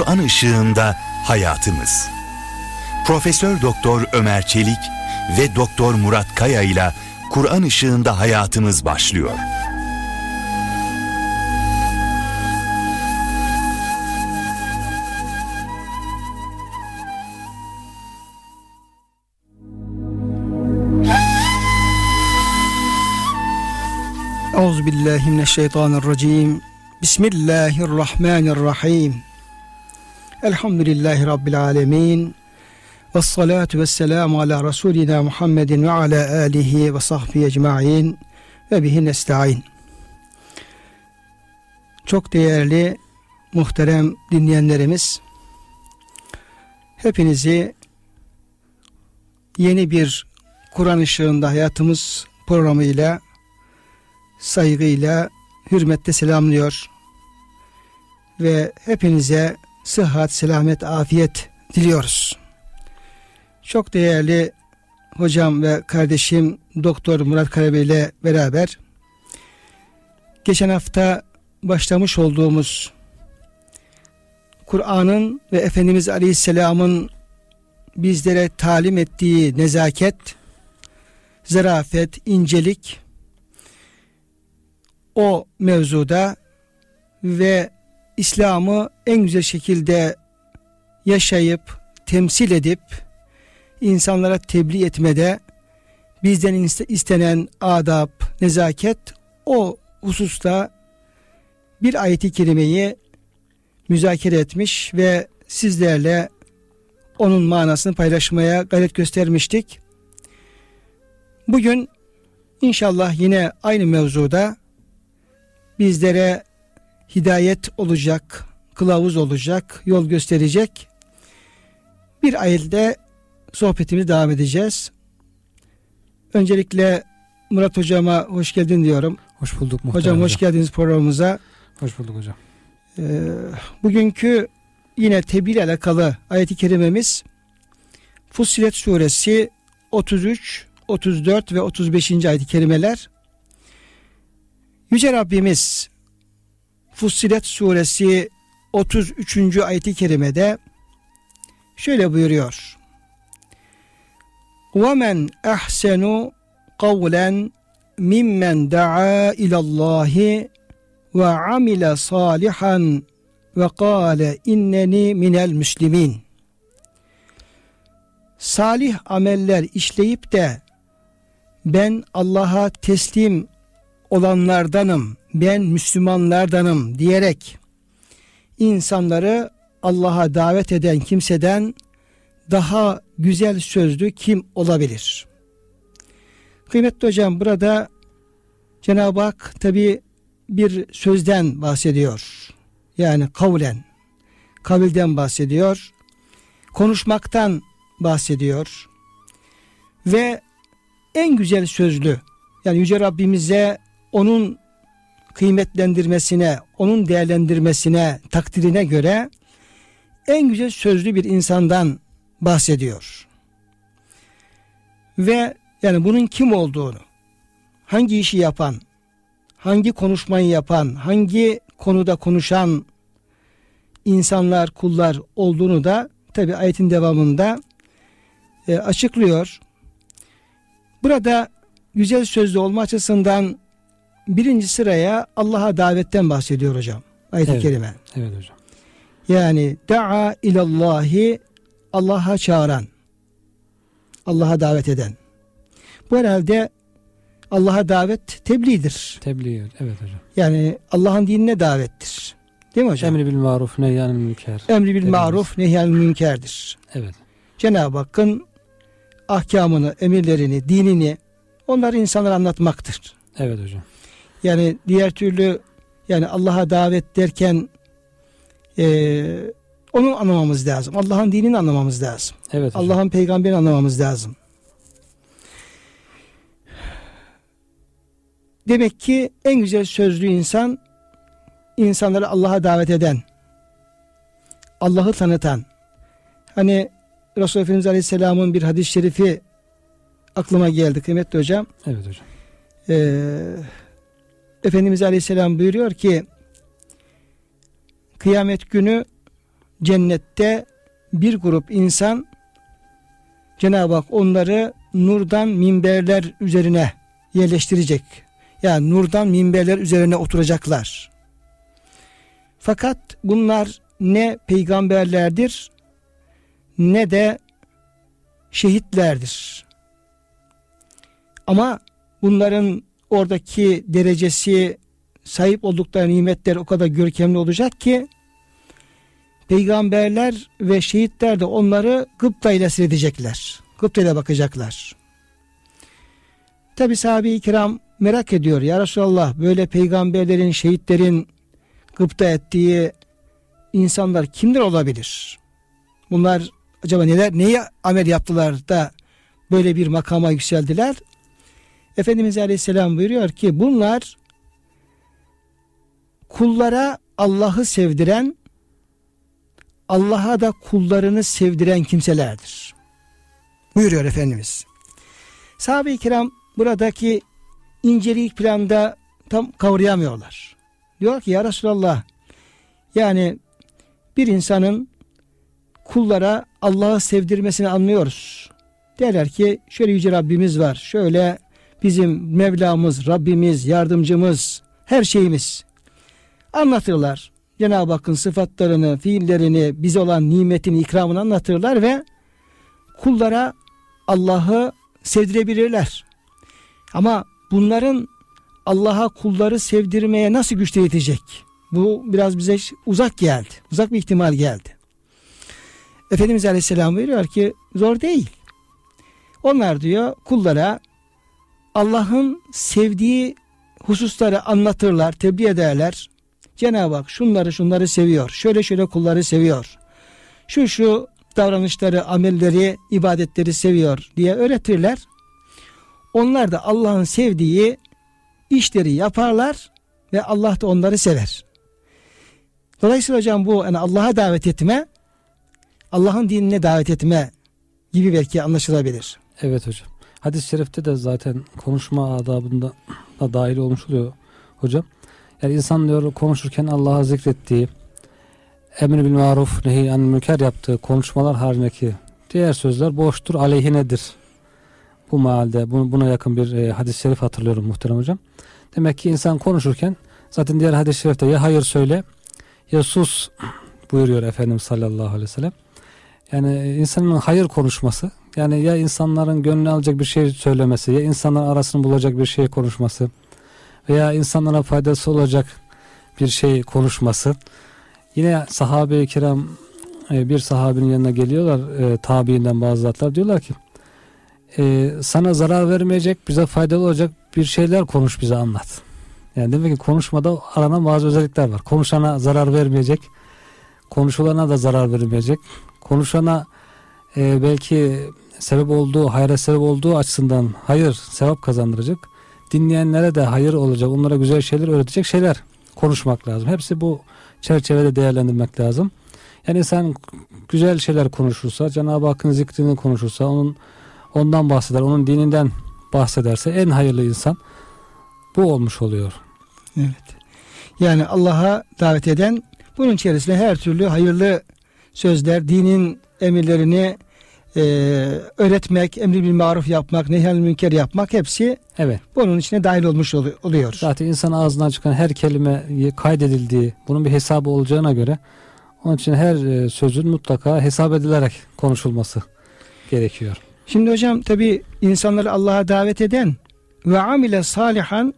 Kur'an ışığında hayatımız. Profesör Doktor Ömer Çelik ve Doktor Murat Kaya ile Kur'an ışığında hayatımız başlıyor. Euzubillahimineşşeytanirracim. Bismillahirrahmanirrahim. Elhamdülillahi Rabbil alemin. Ve salatu ve selamu ala Resulina Muhammedin ve ala alihi ve sahbihi ecma'in ve bihi nesta'in. Çok değerli muhterem dinleyenlerimiz hepinizi yeni bir Kur'an ışığında hayatımız programıyla saygıyla, hürmetle selamlıyor. Ve hepinize sıhhat, selamet, afiyet diliyoruz. Çok değerli hocam ve kardeşim Doktor Murat Karabey ile beraber geçen hafta başlamış olduğumuz Kur'an'ın ve Efendimiz Aleyhisselam'ın bizlere talim ettiği nezaket, zarafet, incelik o mevzuda ve İslam'ı en güzel şekilde yaşayıp temsil edip insanlara tebliğ etmede bizden istenen adab, nezaket o hususta bir ayeti kerimeyi müzakere etmiş ve sizlerle onun manasını paylaşmaya gayret göstermiştik. Bugün inşallah yine aynı mevzuda bizlere hidayet olacak, kılavuz olacak, yol gösterecek bir ayette sohbetimizi devam edeceğiz. Öncelikle Murat hocama hoş geldin diyorum. Hoş bulduk muhtemelen. Hocam hoş geldiniz programımıza. Hoş bulduk hocam. Ee, bugünkü yine tebliğ ile alakalı ayeti kerimemiz Fussilet suresi 33, 34 ve 35. ayet-i kerimeler. Yüce Rabbimiz Fussilet suresi 33. ayeti kerimede şöyle buyuruyor. وَمَنْ أَحْسَنُ قَوْلًا مِمَّنْ دَعَا إِلَى اللّٰهِ وَعَمِلَ صَالِحًا وَقَالَ اِنَّنِي مِنَ الْمُسْلِمِينَ Salih ameller işleyip de ben Allah'a teslim olanlardanım, ben Müslümanlardanım diyerek insanları Allah'a davet eden kimseden daha güzel sözlü kim olabilir? Kıymetli hocam burada Cenab-ı Hak tabi bir sözden bahsediyor. Yani kavlen, kavilden bahsediyor. Konuşmaktan bahsediyor. Ve en güzel sözlü yani Yüce Rabbimize onun kıymetlendirmesine, onun değerlendirmesine, takdirine göre en güzel sözlü bir insandan bahsediyor. Ve yani bunun kim olduğunu, hangi işi yapan, hangi konuşmayı yapan, hangi konuda konuşan insanlar, kullar olduğunu da tabi ayetin devamında e, açıklıyor. Burada güzel sözlü olma açısından birinci sıraya Allah'a davetten bahsediyor hocam. Ayet-i evet, kerime. Evet hocam. Yani da'a ilallahi Allah'a çağıran. Allah'a davet eden. Bu herhalde Allah'a davet tebliğdir. Tebliğ evet hocam. Yani Allah'ın dinine davettir. Değil mi hocam? Emri bil maruf nehyanil münker. Emri bil maruf nehyanil münkerdir. Evet. Cenab-ı Hakk'ın ahkamını, emirlerini, dinini onları insanlara anlatmaktır. Evet hocam. Yani diğer türlü yani Allah'a davet derken e, onu anlamamız lazım. Allah'ın dinini anlamamız lazım. Evet. Allah'ın peygamberini anlamamız lazım. Demek ki en güzel sözlü insan insanları Allah'a davet eden, Allah'ı tanıtan. Hani Resulullah Efendimiz Aleyhisselam'ın bir hadis-i şerifi aklıma geldi kıymetli hocam. Evet hocam. Ee, Efendimiz Aleyhisselam buyuruyor ki kıyamet günü cennette bir grup insan Cenab-ı Hak onları nurdan minberler üzerine yerleştirecek. Yani nurdan minberler üzerine oturacaklar. Fakat bunlar ne peygamberlerdir ne de şehitlerdir. Ama bunların oradaki derecesi sahip oldukları nimetler o kadar görkemli olacak ki peygamberler ve şehitler de onları gıpta ile seyredecekler. Gıpta ile bakacaklar. Tabi sahabe-i kiram merak ediyor. Ya Resulallah böyle peygamberlerin, şehitlerin gıpta ettiği insanlar kimler olabilir? Bunlar acaba neler, neyi amel yaptılar da böyle bir makama yükseldiler? Efendimiz Aleyhisselam buyuruyor ki bunlar kullara Allah'ı sevdiren Allah'a da kullarını sevdiren kimselerdir. Buyuruyor Efendimiz. Sahabe-i kiram buradaki incelik planda tam kavrayamıyorlar. Diyor ki ya Resulallah yani bir insanın kullara Allah'ı sevdirmesini anlıyoruz. Derler ki şöyle yüce Rabbimiz var. Şöyle bizim Mevlamız, Rabbimiz, yardımcımız, her şeyimiz. Anlatırlar. Cenab-ı Hakk'ın sıfatlarını, fiillerini, bize olan nimetini, ikramını anlatırlar ve kullara Allah'ı sevdirebilirler. Ama bunların Allah'a kulları sevdirmeye nasıl güç yetecek? Bu biraz bize uzak geldi. Uzak bir ihtimal geldi. Efendimiz Aleyhisselam buyuruyor ki zor değil. Onlar diyor kullara Allah'ın sevdiği hususları anlatırlar, tebliğ ederler. Cenab-ı Hak şunları şunları seviyor. Şöyle şöyle kulları seviyor. Şu şu davranışları, amelleri, ibadetleri seviyor diye öğretirler. Onlar da Allah'ın sevdiği işleri yaparlar ve Allah da onları sever. Dolayısıyla hocam bu yani Allah'a davet etme, Allah'ın dinine davet etme gibi belki anlaşılabilir. Evet hocam. Hadis-i şerifte de zaten konuşma adabında da dahil olmuş oluyor hocam. Yani insan diyor konuşurken Allah'a zikrettiği, emri bil maruf, nehi an münker yaptığı konuşmalar haricindeki diğer sözler boştur, aleyhinedir. Bu mahalde buna yakın bir e, hadis-i şerif hatırlıyorum muhterem hocam. Demek ki insan konuşurken zaten diğer hadis-i şerifte ya hayır söyle ya sus buyuruyor Efendimiz sallallahu aleyhi ve sellem. Yani insanın hayır konuşması yani ya insanların gönlünü alacak bir şey söylemesi ya insanların arasını bulacak bir şey konuşması veya insanlara faydası olacak bir şey konuşması. Yine sahabe-i kiram e, bir sahabinin yanına geliyorlar e, tabiinden bazı zatlar diyorlar ki e, sana zarar vermeyecek bize faydalı olacak bir şeyler konuş bize anlat. Yani demek ki konuşmada aranan bazı özellikler var. Konuşana zarar vermeyecek, konuşulana da zarar vermeyecek. Konuşana e, belki sebep olduğu, hayra sebep olduğu açısından hayır, sevap kazandıracak. Dinleyenlere de hayır olacak, onlara güzel şeyler öğretecek şeyler konuşmak lazım. Hepsi bu çerçevede değerlendirmek lazım. Yani insan güzel şeyler konuşursa, Cenab-ı Hakk'ın zikrini konuşursa, onun ondan bahseder, onun dininden bahsederse en hayırlı insan bu olmuş oluyor. Evet. Yani Allah'a davet eden bunun içerisinde her türlü hayırlı sözler, dinin emirlerini e, öğretmek, emri bil maruf yapmak, nehyen münker yapmak hepsi evet. bunun içine dahil olmuş oluyor. Zaten insan ağzından çıkan her kelime kaydedildiği, bunun bir hesabı olacağına göre onun için her e, sözün mutlaka hesap edilerek konuşulması gerekiyor. Şimdi hocam tabi insanları Allah'a davet eden ve amile salihan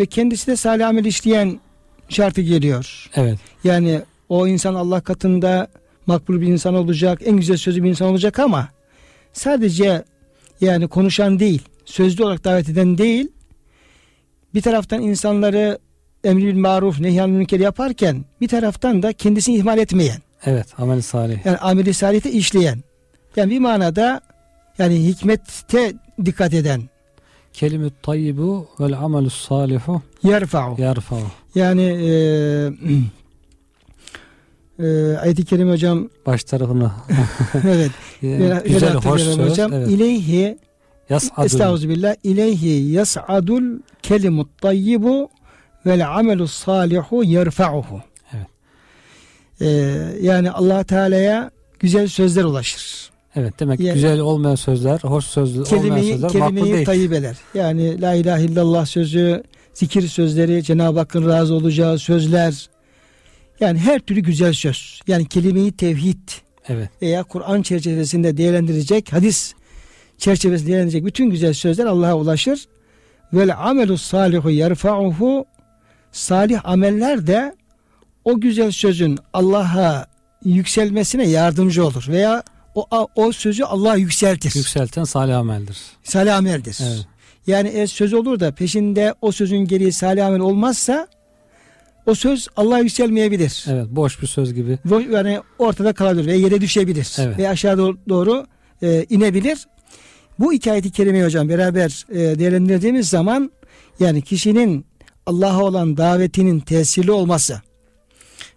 ve kendisi de salih amel işleyen şartı geliyor. Evet. Yani o insan Allah katında makbul bir insan olacak, en güzel sözlü bir insan olacak ama sadece yani konuşan değil, sözlü olarak davet eden değil, bir taraftan insanları emri bil maruf, nehyan münker yaparken bir taraftan da kendisini ihmal etmeyen. Evet, amel salih. Yani ameli salihte işleyen. Yani bir manada yani hikmette dikkat eden. Kelime tayyibu vel amelü salihu yerfa'u. Yerfa'u. Yani e, e, ayet-i kerime hocam baş tarafına evet yani, güzel hoş söz hocam evet. ileyhi Estağfirullah ileyhi yas'adul kelimut tayyibu vel amelus salihu yerfa'uhu. Evet. Ee, yani Allah Teala'ya güzel sözler ulaşır. Evet demek Yani- güzel olmayan sözler, hoş sözler, olmayan Kelimeyi, sözler makbul kelimeyi değil. tayyibeler. Yani la ilahe illallah sözü, zikir sözleri, Cenab-ı Hakk'ın razı olacağı sözler. Yani her türlü güzel söz. Yani kelimeyi tevhid Evet. veya Kur'an çerçevesinde değerlendirecek, hadis çerçevesinde değerlendirecek bütün güzel sözler Allah'a ulaşır. Vel amelu salihu yerfa'uhu salih ameller de o güzel sözün Allah'a yükselmesine yardımcı olur veya o o sözü Allah yükseltir. Yükselten salih ameldir. Salih ameldir. Evet. Yani eğer söz olur da peşinde o sözün gereği salih amel olmazsa o söz Allah'a yükselmeyebilir. Evet. Boş bir söz gibi. Yani ortada kalabilir ve yere düşebilir Evet. ve aşağı doğru, doğru e, inebilir. Bu iki ayeti kerimeyi hocam beraber e, değerlendirdiğimiz zaman yani kişinin Allah'a olan davetinin tesirli olması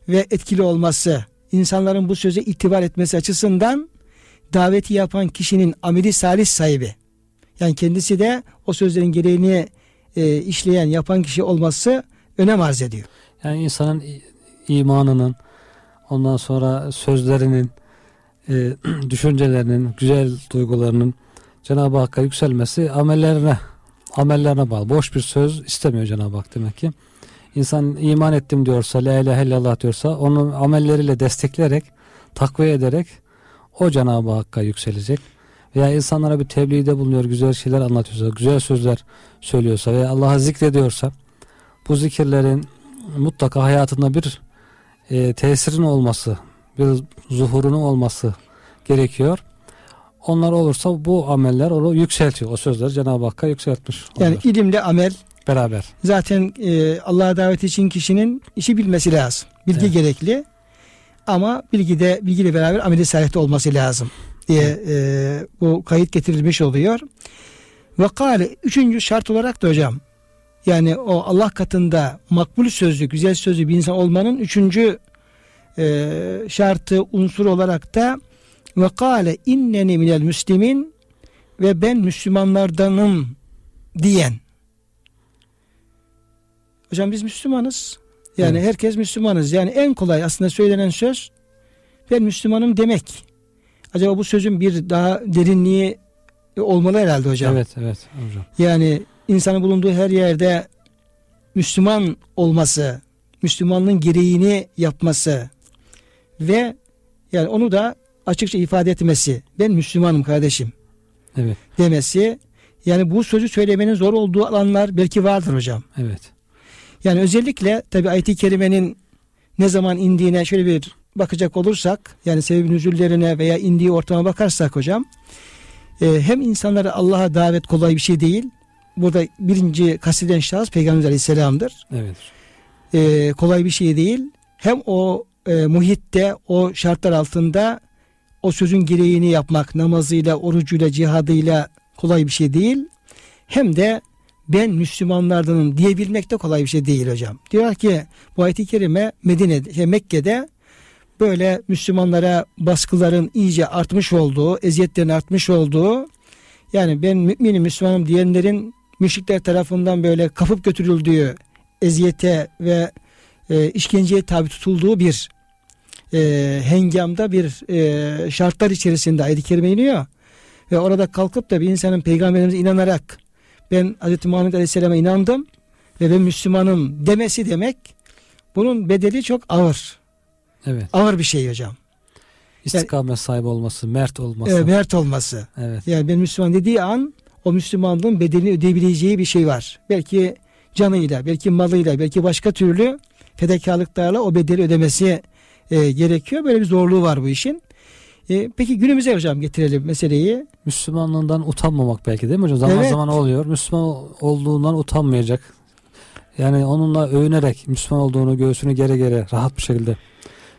ve etkili olması, insanların bu söze itibar etmesi açısından daveti yapan kişinin ameli salih sahibi. Yani kendisi de o sözlerin gereğini e, işleyen, yapan kişi olması önem arz ediyor. Yani insanın imanının, ondan sonra sözlerinin, e, düşüncelerinin, güzel duygularının Cenab-ı Hakk'a yükselmesi amellerine amellerine bağlı. Boş bir söz istemiyor Cenab-ı Hak demek ki. İnsan iman ettim diyorsa, la ilahe illallah diyorsa onu amelleriyle destekleyerek, takviye ederek o Cenab-ı Hakk'a yükselecek. Veya insanlara bir tebliğde bulunuyor, güzel şeyler anlatıyorsa, güzel sözler söylüyorsa veya Allah'ı zikrediyorsa bu zikirlerin mutlaka hayatında bir e, tesirin olması, bir zuhurunun olması gerekiyor. Onlar olursa bu ameller onu yükseltiyor. O sözler Cenab-ı Hakk'a yükseltmiş Yani olur. ilimle amel beraber. Zaten e, Allah'a davet için kişinin işi bilmesi lazım. Bilgi Evet. gerekli. Ama bilgi de bilgiyle beraber ameli salihte olması lazım diye e, bu kayıt getirilmiş oluyor. Ve kâle üçüncü şart olarak da hocam yani o Allah katında makbul sözlü, güzel sözlü bir insan olmanın üçüncü e, şartı, unsur olarak da ve kâle inneni minel müslimin ve ben Müslümanlardanım diyen Hocam biz Müslümanız. Yani Evet. herkes Müslümanız. Yani en kolay aslında söylenen söz ben Müslümanım demek. Acaba bu sözün bir daha derinliği olmalı herhalde hocam. Evet, evet hocam. Yani insanın bulunduğu her yerde Müslüman olması, Müslümanlığın gereğini yapması ve yani onu da açıkça ifade etmesi. Ben Müslümanım kardeşim Evet, demesi. Yani bu sözü söylemenin zor olduğu alanlar belki vardır hocam. evet. Yani özellikle tabi ayet-i kerimenin ne zaman indiğine şöyle bir bakacak olursak yani sebebin üzüllerine veya indiği ortama bakarsak hocam e, hem insanlara Allah'a davet kolay bir şey değil. Burada birinci kasteden şahıs Peygamber Aleyhisselam'dır. Evet. E, kolay bir şey değil. Hem o e, muhitte o şartlar altında o sözün gereğini yapmak namazıyla, orucuyla, cihadıyla kolay bir şey değil. Hem de ben Müslümanlardanım diyebilmek de kolay bir şey değil hocam. Diyor ki bu ayet-i kerime Medine'de, şey, Mekke'de böyle Müslümanlara baskıların iyice artmış olduğu, eziyetlerin artmış olduğu yani ben müminim Müslümanım diyenlerin müşrikler tarafından böyle kapıp götürüldüğü eziyete ve e, işkenceye tabi tutulduğu bir e, hengamda bir e, şartlar içerisinde ayet-i kerime iniyor. Ve orada kalkıp da bir insanın peygamberimize inanarak ben Hz. Muhammed Aleyhisselam'a inandım ve ben Müslümanım demesi demek bunun bedeli çok ağır. Evet. Ağır bir şey hocam. İstikamet sahibi olması, mert olması. Evet, mert olması. Evet. Yani ben Müslüman dediği an o Müslümanlığın bedelini ödeyebileceği bir şey var. Belki canıyla, belki malıyla, belki başka türlü fedakarlıklarla o bedeli ödemesi e, gerekiyor. Böyle bir zorluğu var bu işin. E, peki günümüze hocam getirelim meseleyi. Müslümanlığından utanmamak belki değil mi hocam? Zaman Evet. zaman oluyor. Müslüman olduğundan utanmayacak. Yani onunla övünerek Müslüman olduğunu göğsünü gere gere rahat bir şekilde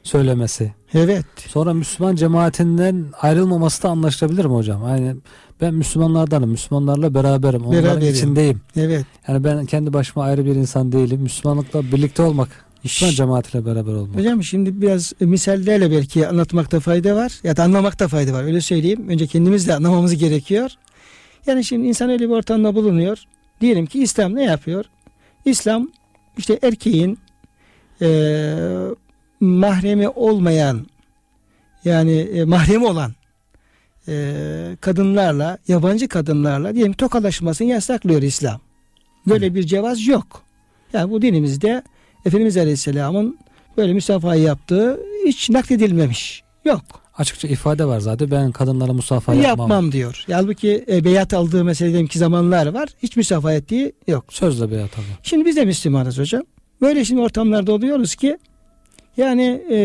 söylemesi. Evet. Sonra Müslüman cemaatinden ayrılmaması da anlaşılabilir mi hocam? Yani ben Müslümanlardanım. Müslümanlarla beraberim. Onların Beraberim. içindeyim. Evet. Yani ben kendi başıma ayrı bir insan değilim. Müslümanlıkla birlikte olmak. Müslüman cemaatiyle beraber olmak. Hocam şimdi biraz misallerle belki anlatmakta fayda var ya da anlamakta fayda var öyle söyleyeyim. Önce kendimiz de anlamamız gerekiyor. Yani şimdi insan öyle bir ortamda bulunuyor. Diyelim ki İslam ne yapıyor? İslam işte erkeğin eee, mahremi olmayan yani e, mahremi olan e, kadınlarla yabancı kadınlarla diyelim tokalaşmasını yasaklıyor İslam. Böyle bir cevaz yok. Yani bu dinimizde Efendimiz Aleyhisselam'ın böyle müsafahayı yaptığı hiç nakledilmemiş. Yok. Açıkça ifade var zaten ben kadınlara musafaha yapmam. Yapmam diyor. Halbuki e, beyat aldığı mesela ki zamanlar var. Hiç musafaha ettiği yok. Sözle beyat alıyor. Şimdi biz de Müslümanız hocam. Böyle şimdi ortamlarda oluyoruz ki yani e,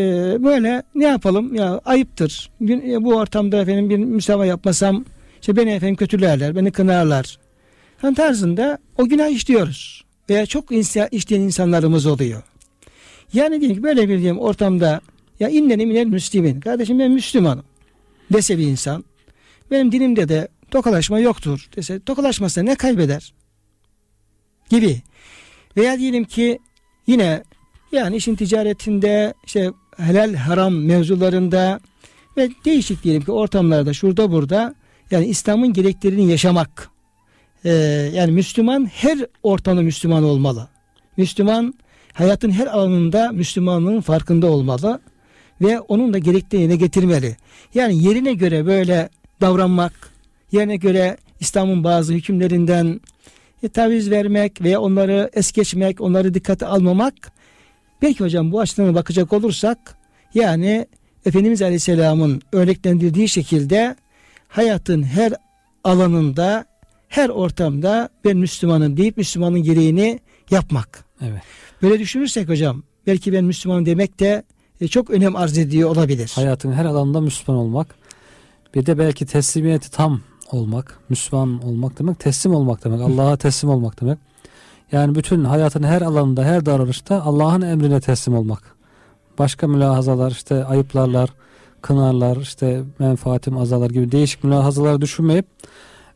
böyle ne yapalım ya ayıptır. E, bu ortamda efendim bir müsafa yapmasam işte beni efendim kötülerler, beni kınarlar. Hani tarzında o günah işliyoruz. Veya çok işleyen insanlarımız oluyor. Yani diyelim ki böyle bir diyeyim ortamda ya inneni minel müslimin. Kardeşim ben Müslümanım. Dese bir insan. Benim dinimde de tokalaşma yoktur dese tokalaşmasa ne kaybeder? Gibi. Veya diyelim ki yine yani işin ticaretinde işte helal haram mevzularında ve değişik diyelim ki ortamlarda şurada burada yani İslam'ın gereklerini yaşamak. Ee, yani Müslüman her ortamda Müslüman olmalı. Müslüman hayatın her alanında Müslümanlığın farkında olmalı ve onun da gerektiğini getirmeli. Yani yerine göre böyle davranmak, yerine göre İslam'ın bazı hükümlerinden e, taviz vermek veya onları es geçmek, onları dikkate almamak belki hocam bu açıdan bakacak olursak yani Efendimiz Aleyhisselam'ın örneklendirdiği şekilde hayatın her alanında her ortamda ben Müslümanım deyip Müslümanın gereğini yapmak. Evet. Böyle düşünürsek hocam belki ben Müslümanım demek de e, çok önem arz ediyor olabilir. Hayatın her alanında Müslüman olmak. Bir de belki teslimiyeti tam olmak. Müslüman olmak demek teslim olmak demek. Allah'a teslim olmak demek. Yani bütün hayatın her alanında, her davranışta Allah'ın emrine teslim olmak. Başka mülahazalar, işte ayıplarlar, kınarlar, işte menfaatim azalar gibi değişik mülahazalar düşünmeyip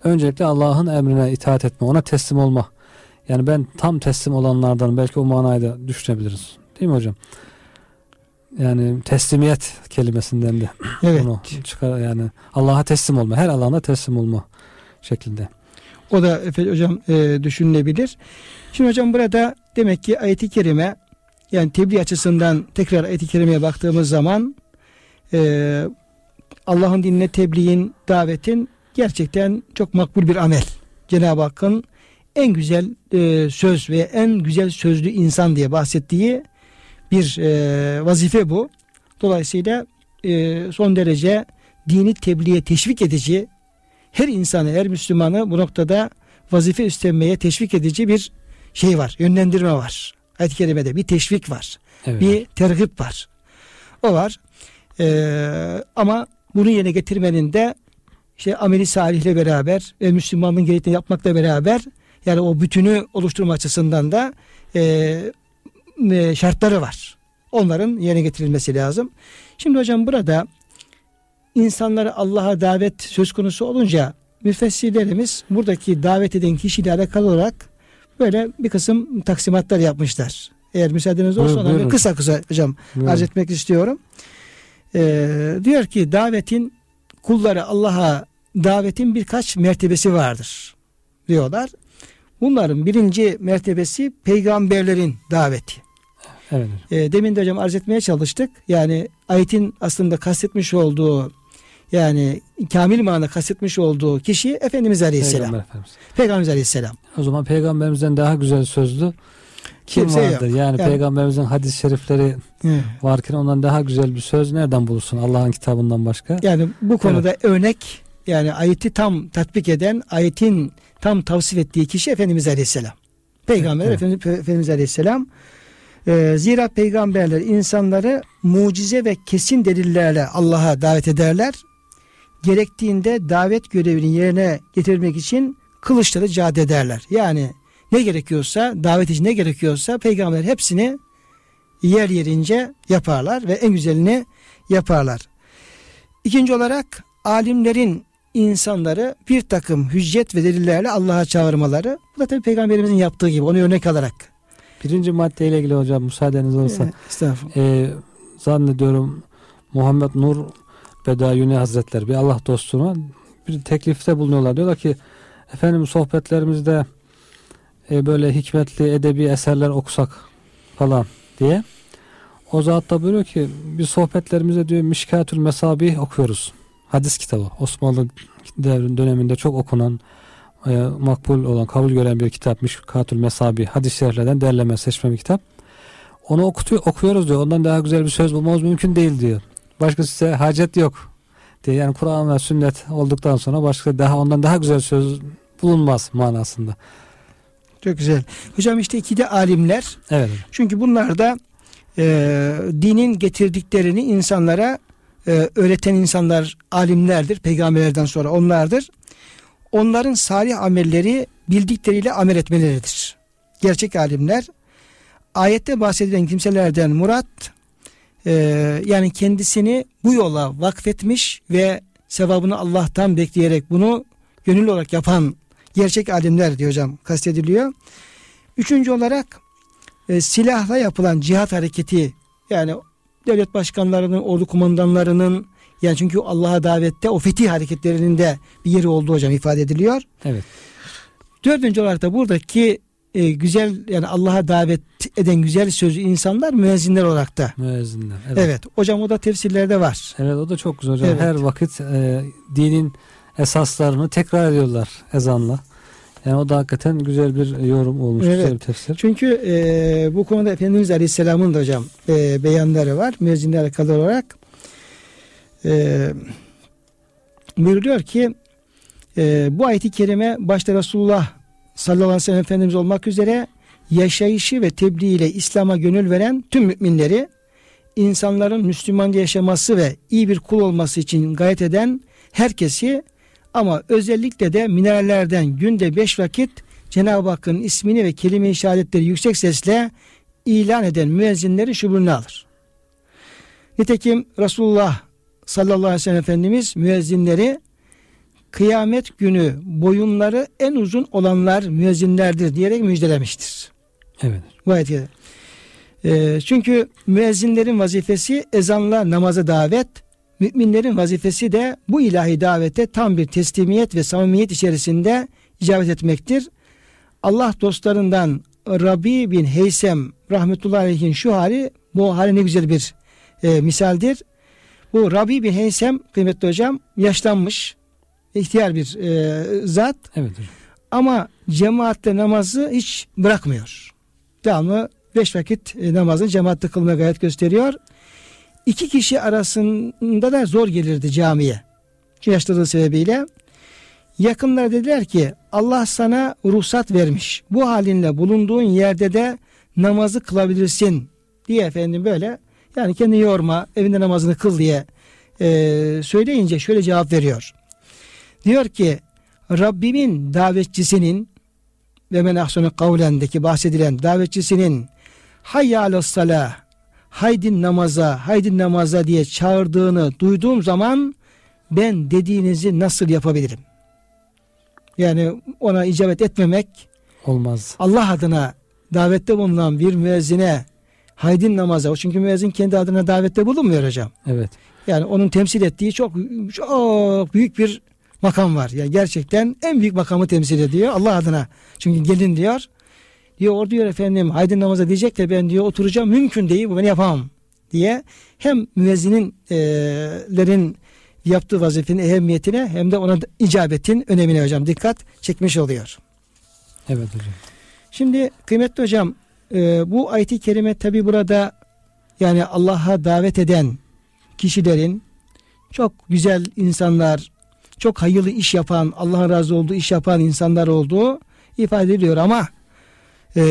öncelikle Allah'ın emrine itaat etme, ona teslim olma. Yani ben tam teslim olanlardan belki o manayı da düşünebiliriz. Değil mi hocam? Yani teslimiyet kelimesinden de Evet. bunu çıkar yani Allah'a teslim olma, her alanda teslim olma şeklinde. O da efendim, hocam e, düşünülebilir. Şimdi hocam burada demek ki ayeti kerime yani tebliğ açısından tekrar ayeti kerimeye baktığımız zaman e, Allah'ın dinine tebliğin, davetin gerçekten çok makbul bir amel. Cenab-ı Hakk'ın en güzel e, söz ve en güzel sözlü insan diye bahsettiği bir e, vazife bu. Dolayısıyla e, son derece dini tebliğe teşvik edici, her insanı, her Müslümanı bu noktada vazife üstlenmeye teşvik edici bir şey var, yönlendirme var. Ayet-i Kerime'de bir teşvik var, Evet. bir tergip var. O var. Ee, ama bunu yerine getirmenin de işte ameli salihle beraber ve Müslümanlığın gerektiğini yapmakla beraber yani o bütünü oluşturma açısından da e, e, şartları var. Onların yerine getirilmesi lazım. Şimdi hocam burada insanları Allah'a davet söz konusu olunca müfessirlerimiz buradaki davet eden kişiyle alakalı olarak böyle bir kısım taksimatlar yapmışlar. Eğer müsaadeniz olursa Buyurun, onları kısa kısa hocam Buyurun. arz etmek istiyorum. Ee, diyor ki davetin kulları Allah'a davetin birkaç mertebesi vardır diyorlar. Bunların birinci mertebesi peygamberlerin daveti. Evet. E, demin de hocam arz etmeye çalıştık. Yani ayetin aslında kastetmiş olduğu yani kamil manada kastetmiş olduğu kişi Efendimiz Aleyhisselam. Peygamber Efendimiz. Peygamberimiz Aleyhisselam. O zaman peygamberimizden daha güzel sözlü kim Kimse yok. vardır? Yani, Yani- peygamberimizin hadis-i şerifleri Evet. varken ondan daha güzel bir söz nereden bulursun Allah'ın kitabından başka? Yani bu konuda örnek yani ayeti tam tatbik eden ayetin tam tavsif ettiği kişi Efendimiz Aleyhisselam. Peygamber Evet. Efendimiz, Efendimiz Aleyhisselam. Ee, zira peygamberler insanları mucize ve kesin delillerle Allah'a davet ederler. Gerektiğinde davet görevini yerine getirmek için kılıçları cad ederler. Yani ne gerekiyorsa davet için ne gerekiyorsa peygamber hepsini yer yerince yaparlar ve en güzelini yaparlar. İkinci olarak alimlerin insanları bir takım hüccet ve delillerle Allah'a çağırmaları. Bu da tabii peygamberimizin yaptığı gibi onu örnek alarak. Birinci maddeyle ilgili hocam müsaadeniz olursa Evet, Estağfurullah. e, zannediyorum Muhammed Nur Bedayuni Hazretleri bir Allah dostuna bir teklifte bulunuyorlar. Diyorlar ki efendim sohbetlerimizde e, böyle hikmetli edebi eserler okusak falan diye. O zat da buyuruyor ki biz sohbetlerimize diyor Mişkatül Mesabih okuyoruz. Hadis kitabı. Osmanlı devrin döneminde çok okunan e, makbul olan, kabul gören bir kitap. Mişkatül Mesabih. Hadis şeriflerden derleme, seçme bir kitap. Onu okutuyor, okuyoruz diyor. Ondan daha güzel bir söz bulmamız mümkün değil diyor. Başka size hacet yok diye. Yani Kur'an ve sünnet olduktan sonra başka daha ondan daha güzel söz bulunmaz manasında. Çok güzel. Hocam işte iki de alimler. Evet. Çünkü bunlar da e, dinin getirdiklerini insanlara e, öğreten insanlar alimlerdir. Peygamberlerden sonra onlardır. Onların salih amelleri bildikleriyle amel etmeleridir. Gerçek alimler ayette bahsedilen kimselerden murat e, yani kendisini bu yola vakfetmiş ve sevabını Allah'tan bekleyerek bunu gönül olarak yapan gerçek alimler diyor hocam kastediliyor. Üçüncü olarak e, silahla yapılan cihat hareketi yani devlet başkanlarının, ordu kumandanlarının yani çünkü Allah'a davette o fetih hareketlerinin de bir yeri olduğu hocam ifade ediliyor. Evet. Dördüncü olarak da buradaki e, güzel yani Allah'a davet eden güzel sözlü insanlar müezzinler olarak da. Müezzinler. Evet. evet. Hocam o da tefsirlerde var. Evet o da çok güzel hocam. Evet. Her vakit e, dinin esaslarını tekrar ediyorlar ezanla. Yani o da hakikaten güzel bir yorum olmuş. Evet. Güzel bir tefsir. Çünkü e, bu konuda Efendimiz Aleyhisselam'ın da hocam e, beyanları var. Müezzinle alakalı olarak. E, buyuruyor ki e, bu ayeti kerime başta Resulullah sallallahu aleyhi ve sellem Efendimiz olmak üzere yaşayışı ve tebliğiyle İslam'a gönül veren tüm müminleri insanların Müslümanca yaşaması ve iyi bir kul olması için gayet eden herkesi ama özellikle de minarellerden günde beş vakit Cenab-ı Hakk'ın ismini ve kelime-i şehadetleri yüksek sesle ilan eden müezzinleri şubulüne alır. Nitekim Resulullah sallallahu aleyhi ve sellem Efendimiz müezzinleri kıyamet günü boyunları en uzun olanlar müezzinlerdir diyerek müjdelemiştir. Evet. Bu ayet e, çünkü müezzinlerin vazifesi ezanla namaza davet, müminlerin vazifesi de bu ilahi davete tam bir teslimiyet ve samimiyet içerisinde icabet etmektir. Allah dostlarından Rabi bin Heysem rahmetullahi aleyhin şu hali bu hali ne güzel bir e, misaldir. Bu Rabi bin Heysem kıymetli hocam yaşlanmış ihtiyar bir e, zat. Evet hocam. Ama cemaatle namazı hiç bırakmıyor. Devamlı beş vakit e, namazı cemaatle kılmaya gayret gösteriyor. İki kişi arasında da zor gelirdi camiye. Yaşlılığı sebebiyle. Yakınlar dediler ki Allah sana ruhsat vermiş. Bu halinle bulunduğun yerde de namazı kılabilirsin diye efendim böyle yani kendini yorma evinde namazını kıl diye e, söyleyince şöyle cevap veriyor. Diyor ki Rabbimin davetçisinin ve men ahsanu kavlendeki bahsedilen davetçisinin hayya salah haydin namaza haydin namaza diye çağırdığını duyduğum zaman ben dediğinizi nasıl yapabilirim? Yani ona icabet etmemek Olmaz. Allah adına davette bulunan bir müezzine haydin namaza çünkü müezzin kendi adına davette bulunmuyor hocam. Evet. Yani onun temsil ettiği çok çok büyük bir makam var. Yani gerçekten en büyük makamı temsil ediyor Allah adına. Çünkü gelin diyor. Diyor orada diyor efendim haydin namaza diyecek de ben diyor oturacağım mümkün değil bu ben yapamam diye hem müezzininlerin yaptığı vazifenin ehemmiyetine hem de ona icabetin önemine hocam dikkat çekmiş oluyor. Evet hocam. Şimdi kıymetli hocam e, bu ayet-i kerime tabi burada yani Allah'a davet eden kişilerin çok güzel insanlar, çok hayırlı iş yapan, Allah'ın razı olduğu iş yapan insanlar olduğu ifade ediliyor ama e,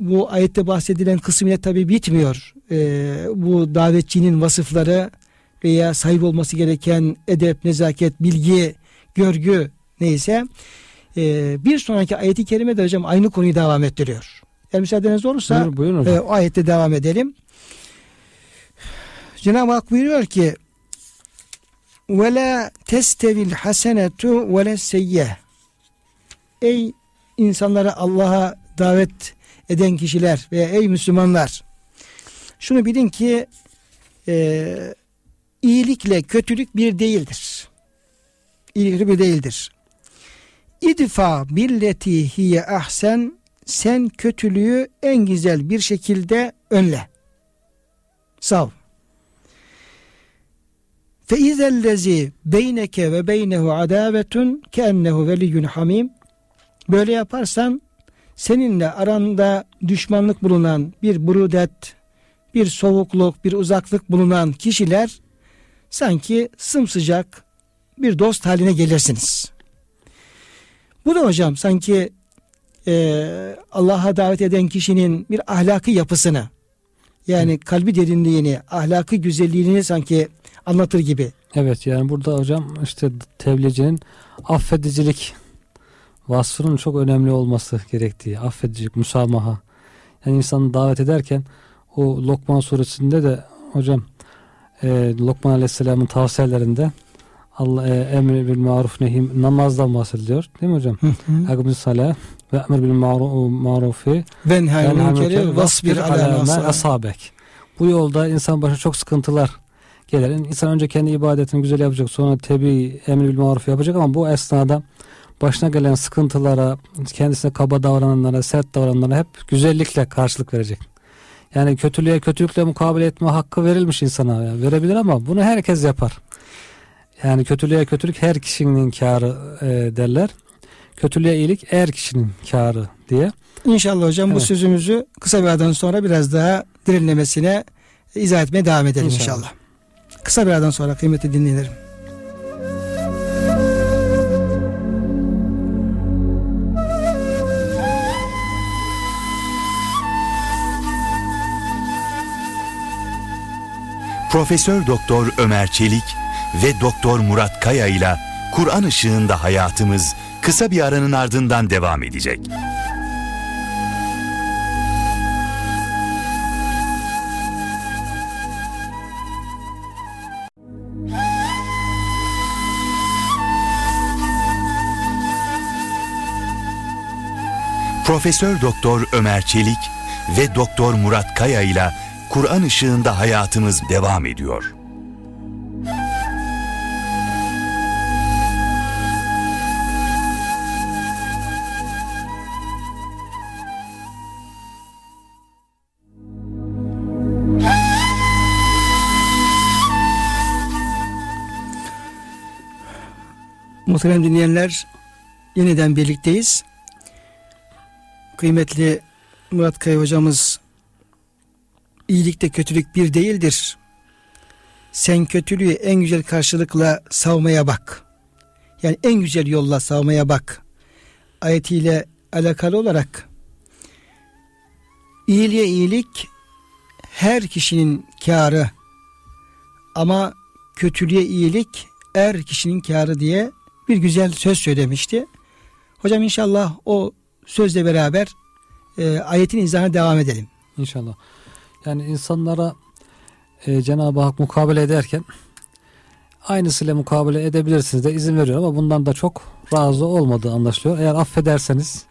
bu ayette bahsedilen kısım ile tabi bitmiyor. E, bu davetçinin vasıfları veya sahip olması gereken edep, nezaket, bilgi, görgü neyse e, bir sonraki ayeti kerime de hocam aynı konuyu devam ettiriyor. Eğer müsaadeniz olursa Buyurun, buyurun e, o ayette devam edelim. Cenab-ı Hak buyuruyor ki ve la testevil hasenetu ve la seyyeh Ey insanları Allah'a davet eden kişiler ve ey Müslümanlar şunu bilin ki e, iyilikle kötülük bir değildir. İyilik bir değildir. İdfa billeti hiye ahsen sen kötülüğü en güzel bir şekilde önle. Sav. Fe izellezi beyneke ve beynehu adavetun keennehu veliyyun hamim. Böyle yaparsan seninle aranda düşmanlık bulunan bir burudet, bir soğukluk, bir uzaklık bulunan kişiler sanki sımsıcak bir dost haline gelirsiniz. Bu da hocam sanki e, Allah'a davet eden kişinin bir ahlaki yapısını yani kalbi derinliğini, ahlaki güzelliğini sanki anlatır gibi. Evet yani burada hocam işte tebliğcinin affedicilik vasfının çok önemli olması gerektiği, affedicilik, musamaha. Yani insanı davet ederken o Lokman suresinde de hocam e, Lokman Aleyhisselam'ın tavsiyelerinde Allah e, emri bil maruf nehim namazdan bahsediyor. Değil mi hocam? Akımı salah ve emir bil marufi ve münkeri vasbir ala asabek. Bu yolda insan başına çok sıkıntılar gelir. İnsan önce kendi ibadetini güzel yapacak. Sonra tebi emri bil maruf yapacak ama bu esnada başına gelen sıkıntılara, kendisine kaba davrananlara, sert davrananlara hep güzellikle karşılık verecek. Yani kötülüğe kötülükle mukabele etme hakkı verilmiş insana. Yani verebilir ama bunu herkes yapar. Yani kötülüğe kötülük her kişinin karı e, derler. Kötülüğe iyilik her kişinin karı diye. İnşallah hocam evet. bu sözümüzü kısa bir aradan sonra biraz daha derinlemesine izah etmeye devam edelim inşallah. inşallah. Kısa bir aradan sonra kıymeti dinleyelim. Profesör Doktor Ömer Çelik ve Doktor Murat Kaya ile Kur'an ışığında hayatımız kısa bir aranın ardından devam edecek. Profesör Doktor Ömer Çelik ve Doktor Murat Kaya ile Kur'an ışığında hayatımız devam ediyor. Muhterem dinleyenler yeniden birlikteyiz. Kıymetli Murat Kaya hocamız iyilikte kötülük bir değildir. Sen kötülüğü en güzel karşılıkla savmaya bak. Yani en güzel yolla savmaya bak. Ayetiyle alakalı olarak iyiliğe iyilik her kişinin karı ama kötülüğe iyilik er kişinin karı diye bir güzel söz söylemişti. Hocam inşallah o sözle beraber e, ayetin izahına devam edelim. İnşallah. Yani insanlara e, Cenab-ı Hak mukabele ederken aynısıyla mukabele edebilirsiniz de izin veriyor ama bundan da çok razı olmadığı anlaşılıyor. Eğer affederseniz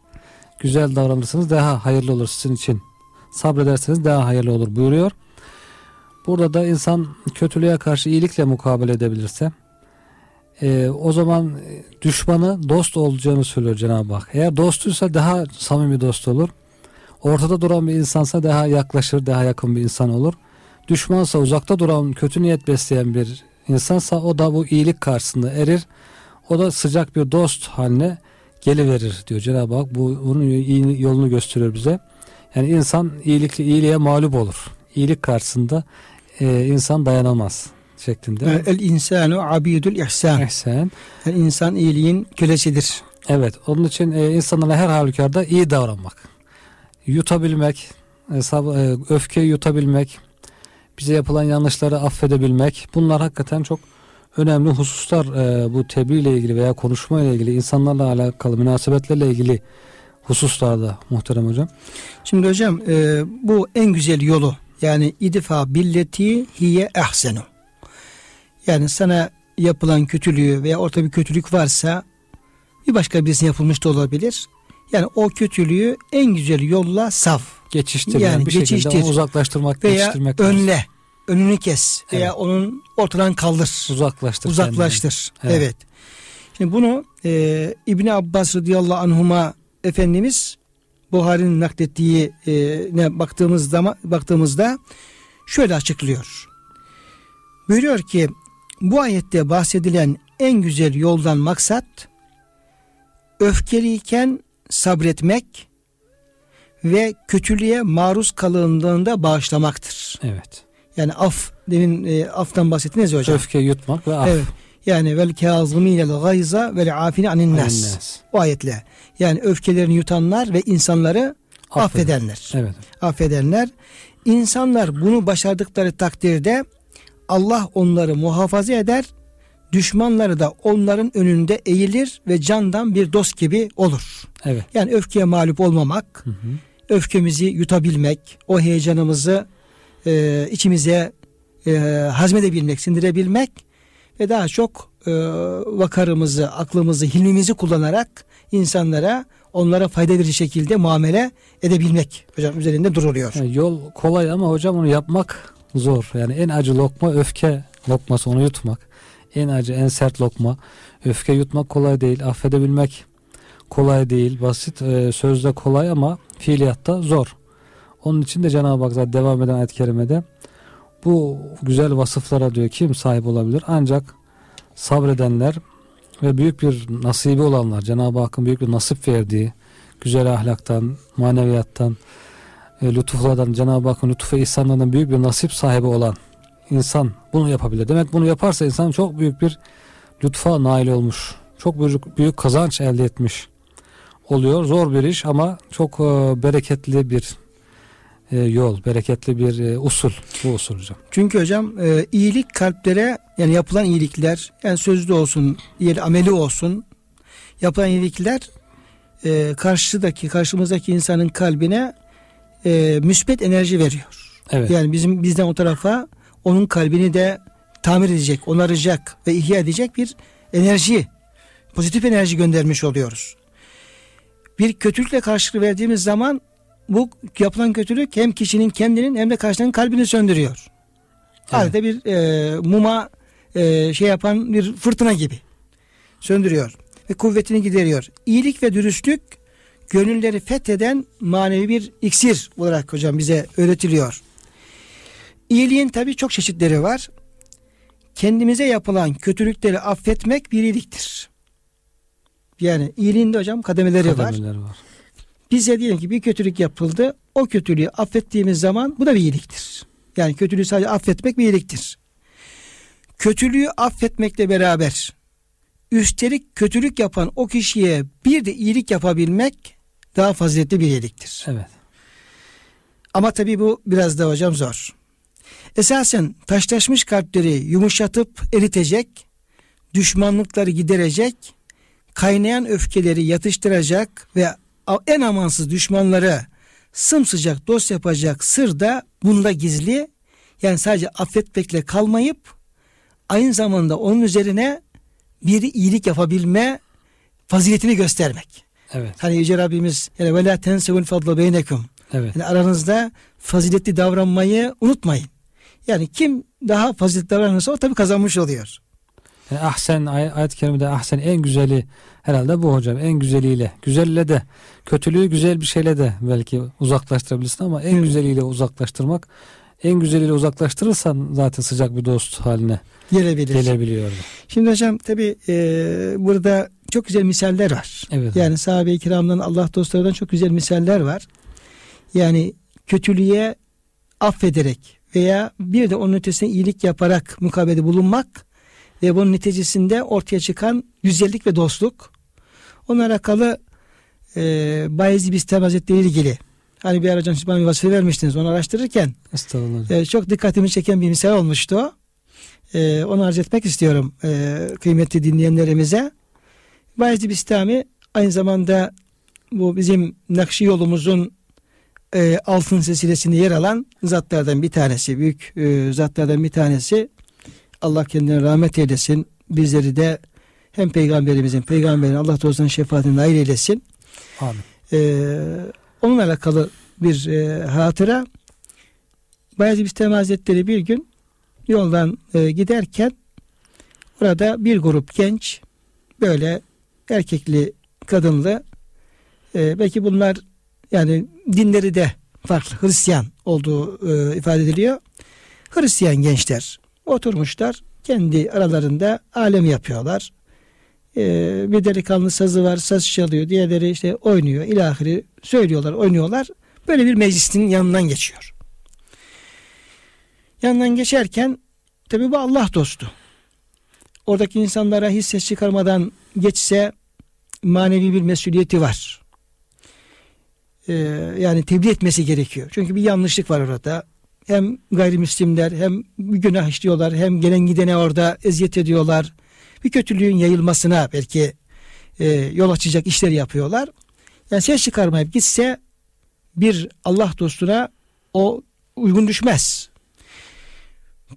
güzel davranırsanız daha hayırlı olur sizin için. Sabrederseniz daha hayırlı olur buyuruyor. Burada da insan kötülüğe karşı iyilikle mukabele edebilirse e, o zaman düşmanı dost olacağını söylüyor Cenab-ı Hak. Eğer dostuysa daha samimi dost olur. Ortada duran bir insansa daha yaklaşır, daha yakın bir insan olur. Düşmansa uzakta duran, kötü niyet besleyen bir insansa o da bu iyilik karşısında erir. O da sıcak bir dost haline geliverir diyor Cenab-ı Hak. Bu, bunun yolunu gösteriyor bize. Yani insan iyilikle iyiliğe mağlup olur. İyilik karşısında e, insan dayanamaz şeklinde. El insanu abidul ihsan. İhsan. Yani insan iyiliğin kölesidir. Evet. Onun için e, insanlara her halükarda iyi davranmak. Yutabilmek, e, e, öfkeyi yutabilmek, bize yapılan yanlışları affedebilmek. Bunlar hakikaten çok önemli hususlar e, bu tebliğ ile ilgili veya konuşma ile ilgili insanlarla alakalı münasebetlerle ilgili hususlarda muhterem hocam. Şimdi hocam e, bu en güzel yolu yani idfa billeti hiye ehsenu. Yani sana yapılan kötülüğü veya ortada bir kötülük varsa bir başka birisine yapılmış da olabilir. Yani o kötülüğü en güzel yolla saf. Geçiştir. Yani bir geçiştir. şekilde uzaklaştırmak, veya geçiştirmek önle. Lazım. Önünü kes veya evet. onun ortadan kaldır. Uzaklaştır. Uzaklaştır. Evet. evet. Şimdi bunu e, İbni Abbas radıyallahu anhuma Efendimiz Buhari'nin naklettiği e, ne baktığımız zaman baktığımızda şöyle açıklıyor. Buyuruyor ki bu ayette bahsedilen en güzel yoldan maksat öfkeliyken sabretmek ve kötülüğe maruz kalındığında bağışlamaktır. Evet. Yani af demin e, aftan bahsettiniz ya hocam. Öfke yutmak ve af. Evet. Yani vel kâzımînel gayza vel afine anin nas. O ayetle. Yani öfkelerini yutanlar ve insanları Affeden. affedenler. Evet. Affedenler. İnsanlar bunu başardıkları takdirde Allah onları muhafaza eder. Düşmanları da onların önünde eğilir ve candan bir dost gibi olur. Evet. Yani öfkeye mağlup olmamak, Hı hı. öfkemizi yutabilmek, o heyecanımızı e, içimize e, hazmedebilmek, sindirebilmek ve daha çok e, vakarımızı, aklımızı, hilmimizi kullanarak insanlara onlara fayda verici şekilde muamele edebilmek hocam üzerinde duruluyor. Yani yol kolay ama hocam onu yapmak zor. Yani en acı lokma öfke lokması onu yutmak. En acı en sert lokma. Öfke yutmak kolay değil. Affedebilmek kolay değil. Basit e, sözde kolay ama fiiliyatta zor. Onun için de Cenab-ı Hak zaten devam eden ayet-i kerimede bu güzel vasıflara diyor kim sahip olabilir? Ancak sabredenler ve büyük bir nasibi olanlar Cenab-ı Hakk'ın büyük bir nasip verdiği güzel ahlaktan, maneviyattan, e, lütuflardan, Cenab-ı Hakk'ın lütuf ve ihsanlarından büyük bir nasip sahibi olan insan bunu yapabilir. Demek bunu yaparsa insan çok büyük bir lütfa nail olmuş. Çok büyük, büyük kazanç elde etmiş oluyor. Zor bir iş ama çok e, bereketli bir e, yol, bereketli bir e, usul. Bu usul hocam. Çünkü hocam e, iyilik kalplere yani yapılan iyilikler yani sözlü olsun, diğer ameli olsun yapılan iyilikler e, karşıdaki karşımızdaki insanın kalbine e, müsbet enerji veriyor. Evet. Yani bizim bizden o tarafa onun kalbini de tamir edecek, onaracak ve ihya edecek bir enerji, pozitif enerji göndermiş oluyoruz. Bir kötülükle karşılık verdiğimiz zaman bu yapılan kötülük hem kişinin kendinin hem de karşının kalbini söndürüyor. Adeta bir e, muma e, şey yapan bir fırtına gibi söndürüyor ve kuvvetini gideriyor. İyilik ve dürüstlük gönülleri fetheden manevi bir iksir olarak hocam bize öğretiliyor. İyiliğin tabi çok çeşitleri var. Kendimize yapılan kötülükleri affetmek bir iyiliktir. Yani iyiliğin de hocam kademeleri, var. Kademeleri var. Bize diyelim ki bir kötülük yapıldı. O kötülüğü affettiğimiz zaman bu da bir iyiliktir. Yani kötülüğü sadece affetmek bir iyiliktir. Kötülüğü affetmekle beraber üstelik kötülük yapan o kişiye bir de iyilik yapabilmek daha faziletli bir iyiliktir. Evet. Ama tabii bu biraz da hocam zor. Esasen taşlaşmış kalpleri yumuşatıp eritecek, düşmanlıkları giderecek, kaynayan öfkeleri yatıştıracak ve en amansız düşmanları sımsıcak dost yapacak sır da bunda gizli. Yani sadece affetmekle kalmayıp aynı zamanda onun üzerine bir iyilik yapabilme faziletini göstermek. Evet. Hani Yüce Rabbimiz yani ve la tensevul fadla beynekum. Evet. Yani aranızda faziletli davranmayı unutmayın. Yani kim daha faziletli davranırsa o tabii kazanmış oluyor. Yani ahsen ay- ayet-i kerimede ahsen en güzeli herhalde bu hocam. En güzeliyle. Güzelle de kötülüğü güzel bir şeyle de belki uzaklaştırabilirsin ama en güzeliyle uzaklaştırmak en güzeliyle uzaklaştırırsan zaten sıcak bir dost haline Gelebilir. gelebiliyor. Şimdi hocam tabii e, burada çok güzel misaller var. Evet. Yani sahabe-i kiramdan Allah dostlarından çok güzel misaller var. Yani kötülüğe affederek veya bir de onun ötesine iyilik yaparak mukabede bulunmak ve bunun neticesinde ortaya çıkan güzellik ve dostluk. Onunla alakalı e, Bayezid Bistami Hazretleri ile ilgili hani bir ara hocam siz bana bir vazife vermiştiniz onu araştırırken Estağfurullah. e, çok dikkatimi çeken bir misal olmuştu. E, onu arz etmek istiyorum e, kıymetli dinleyenlerimize. Bayezid Bistami aynı zamanda bu bizim Nakşi yolumuzun e, altın silsilesinde yer alan zatlardan bir tanesi. Büyük e, zatlardan bir tanesi. Allah kendine rahmet eylesin. Bizleri de hem peygamberimizin, peygamberin Allah dostlarının şefaatine nail eylesin. Amin. Ee, onunla alakalı bir e, hatıra. Bayezid Bistami Hazretleri bir gün yoldan e, giderken orada bir grup genç böyle erkekli kadınlı e, belki bunlar yani dinleri de farklı Hristiyan olduğu e, ifade ediliyor. Hristiyan gençler oturmuşlar kendi aralarında alem yapıyorlar. Ee, bir delikanlı sazı var saz çalıyor diğerleri işte oynuyor ilahiri söylüyorlar oynuyorlar. Böyle bir meclisin yanından geçiyor. Yanından geçerken tabi bu Allah dostu. Oradaki insanlara hiç ses çıkarmadan geçse manevi bir mesuliyeti var. Ee, yani tebliğ etmesi gerekiyor. Çünkü bir yanlışlık var orada. Hem gayrimüslimler hem günah işliyorlar hem gelen gidene orada eziyet ediyorlar. Bir kötülüğün yayılmasına belki e, yol açacak işler yapıyorlar. Yani ses çıkarmayıp gitse bir Allah dostuna o uygun düşmez.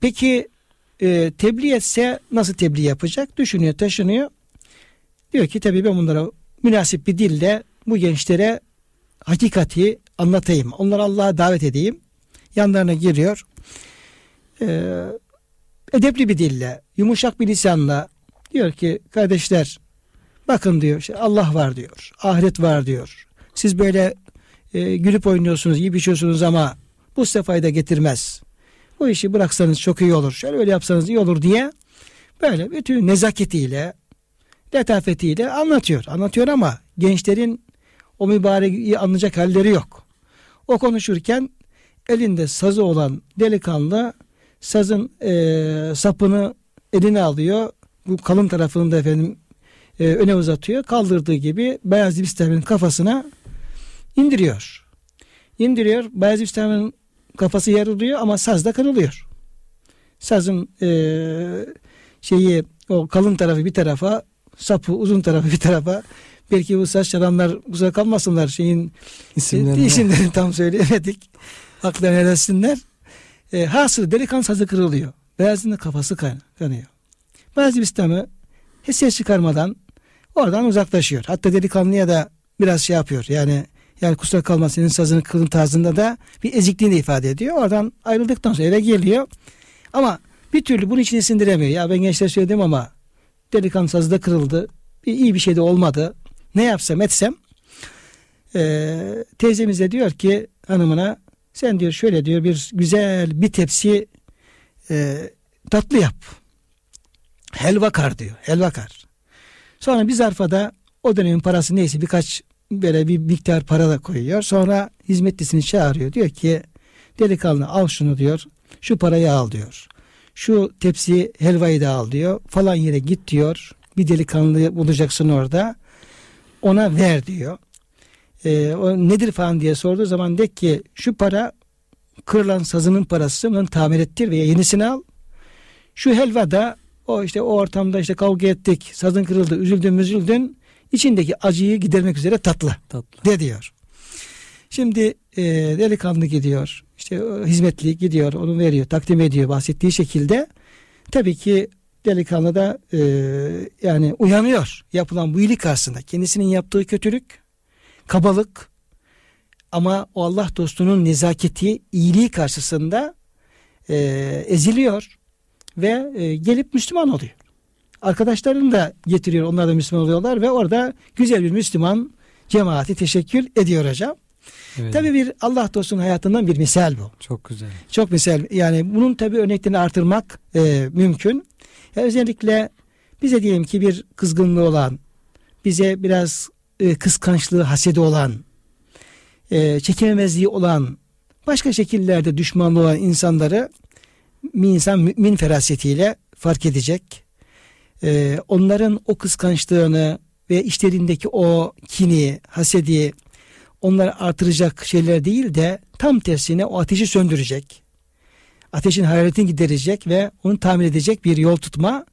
Peki e, tebliğ etse nasıl tebliğ yapacak? Düşünüyor, taşınıyor. Diyor ki tabii ben bunlara münasip bir dille bu gençlere hakikati anlatayım. Onları Allah'a davet edeyim. Yanlarına giriyor. Ee, edepli bir dille, yumuşak bir lisanla diyor ki kardeşler bakın diyor işte Allah var diyor. Ahiret var diyor. Siz böyle e, gülüp oynuyorsunuz, iyi biçiyorsunuz ama bu size fayda getirmez. Bu işi bıraksanız çok iyi olur. Şöyle öyle yapsanız iyi olur diye böyle bütün nezaketiyle, letafetiyle anlatıyor. Anlatıyor ama gençlerin o mübareği anlayacak halleri yok. O konuşurken elinde sazı olan delikanlı sazın e, sapını eline alıyor. Bu kalın tarafını da efendim e, öne uzatıyor. Kaldırdığı gibi Beyaz Bistami'nin kafasına indiriyor. İndiriyor. Beyaz Bistami'nin kafası yarılıyor ama saz da kırılıyor. Sazın e, şeyi o kalın tarafı bir tarafa sapı uzun tarafı bir tarafa belki bu saç çalanlar kusura kalmasınlar şeyin isimlerini, isimlerini tam söyleyemedik. Haklarını helal E, hasıl delikanlı sazı kırılıyor. Beyazın da kafası kan, kanıyor. Bazı hiç ses çıkarmadan oradan uzaklaşıyor. Hatta delikanlıya da biraz şey yapıyor. Yani yani kusura kalma senin sazını kırın tarzında da bir ezikliğini ifade ediyor. Oradan ayrıldıktan sonra eve geliyor. Ama bir türlü bunu içine sindiremiyor. Ya ben gençler söyledim ama delikanlı sazı da kırıldı. Bir, iyi bir şey de olmadı. Ne yapsam etsem e, teyzemiz de diyor ki hanımına sen diyor şöyle diyor bir güzel bir tepsi e, tatlı yap. Helva kar diyor. Helva kar. Sonra bir zarfa da o dönemin parası neyse birkaç böyle bir miktar para da koyuyor. Sonra hizmetlisini çağırıyor. Diyor ki delikanlı al şunu diyor. Şu parayı al diyor. Şu tepsi helvayı da al diyor. Falan yere git diyor. Bir delikanlı bulacaksın orada. Ona ver diyor. E, o nedir falan diye sorduğu zaman de ki şu para kırılan sazının parası bunu tamir ettir veya yenisini al. Şu helva da o işte o ortamda işte kavga ettik, sazın kırıldı, üzüldün üzüldün. içindeki acıyı gidermek üzere tatlı. Tatlı. De diyor. Şimdi e, delikanlı gidiyor. işte hizmetli gidiyor, onu veriyor, takdim ediyor bahsettiği şekilde. Tabii ki delikanlı da e, yani uyanıyor yapılan bu iyilik karşısında. Kendisinin yaptığı kötülük, kabalık ama o Allah dostunun nezaketi, iyiliği karşısında e, eziliyor ve e, gelip Müslüman oluyor. Arkadaşlarını da getiriyor. Onlar da Müslüman oluyorlar ve orada güzel bir Müslüman cemaati teşekkür ediyor hocam. Evet. Tabii bir Allah dostunun hayatından bir misal bu. Çok güzel. Çok misal. Yani bunun tabii örneklerini artırmak e, mümkün. Yani özellikle bize diyelim ki bir kızgınlığı olan, bize biraz e, kıskançlığı, hasedi olan, e, çekememezliği olan, başka şekillerde düşmanlığı olan insanları bir insan mümin ferasetiyle fark edecek. Ee, onların o kıskançlığını ve işlerindeki o kini, hasedi onları artıracak şeyler değil de tam tersine o ateşi söndürecek. Ateşin hararetini giderecek ve onu tamir edecek bir yol tutma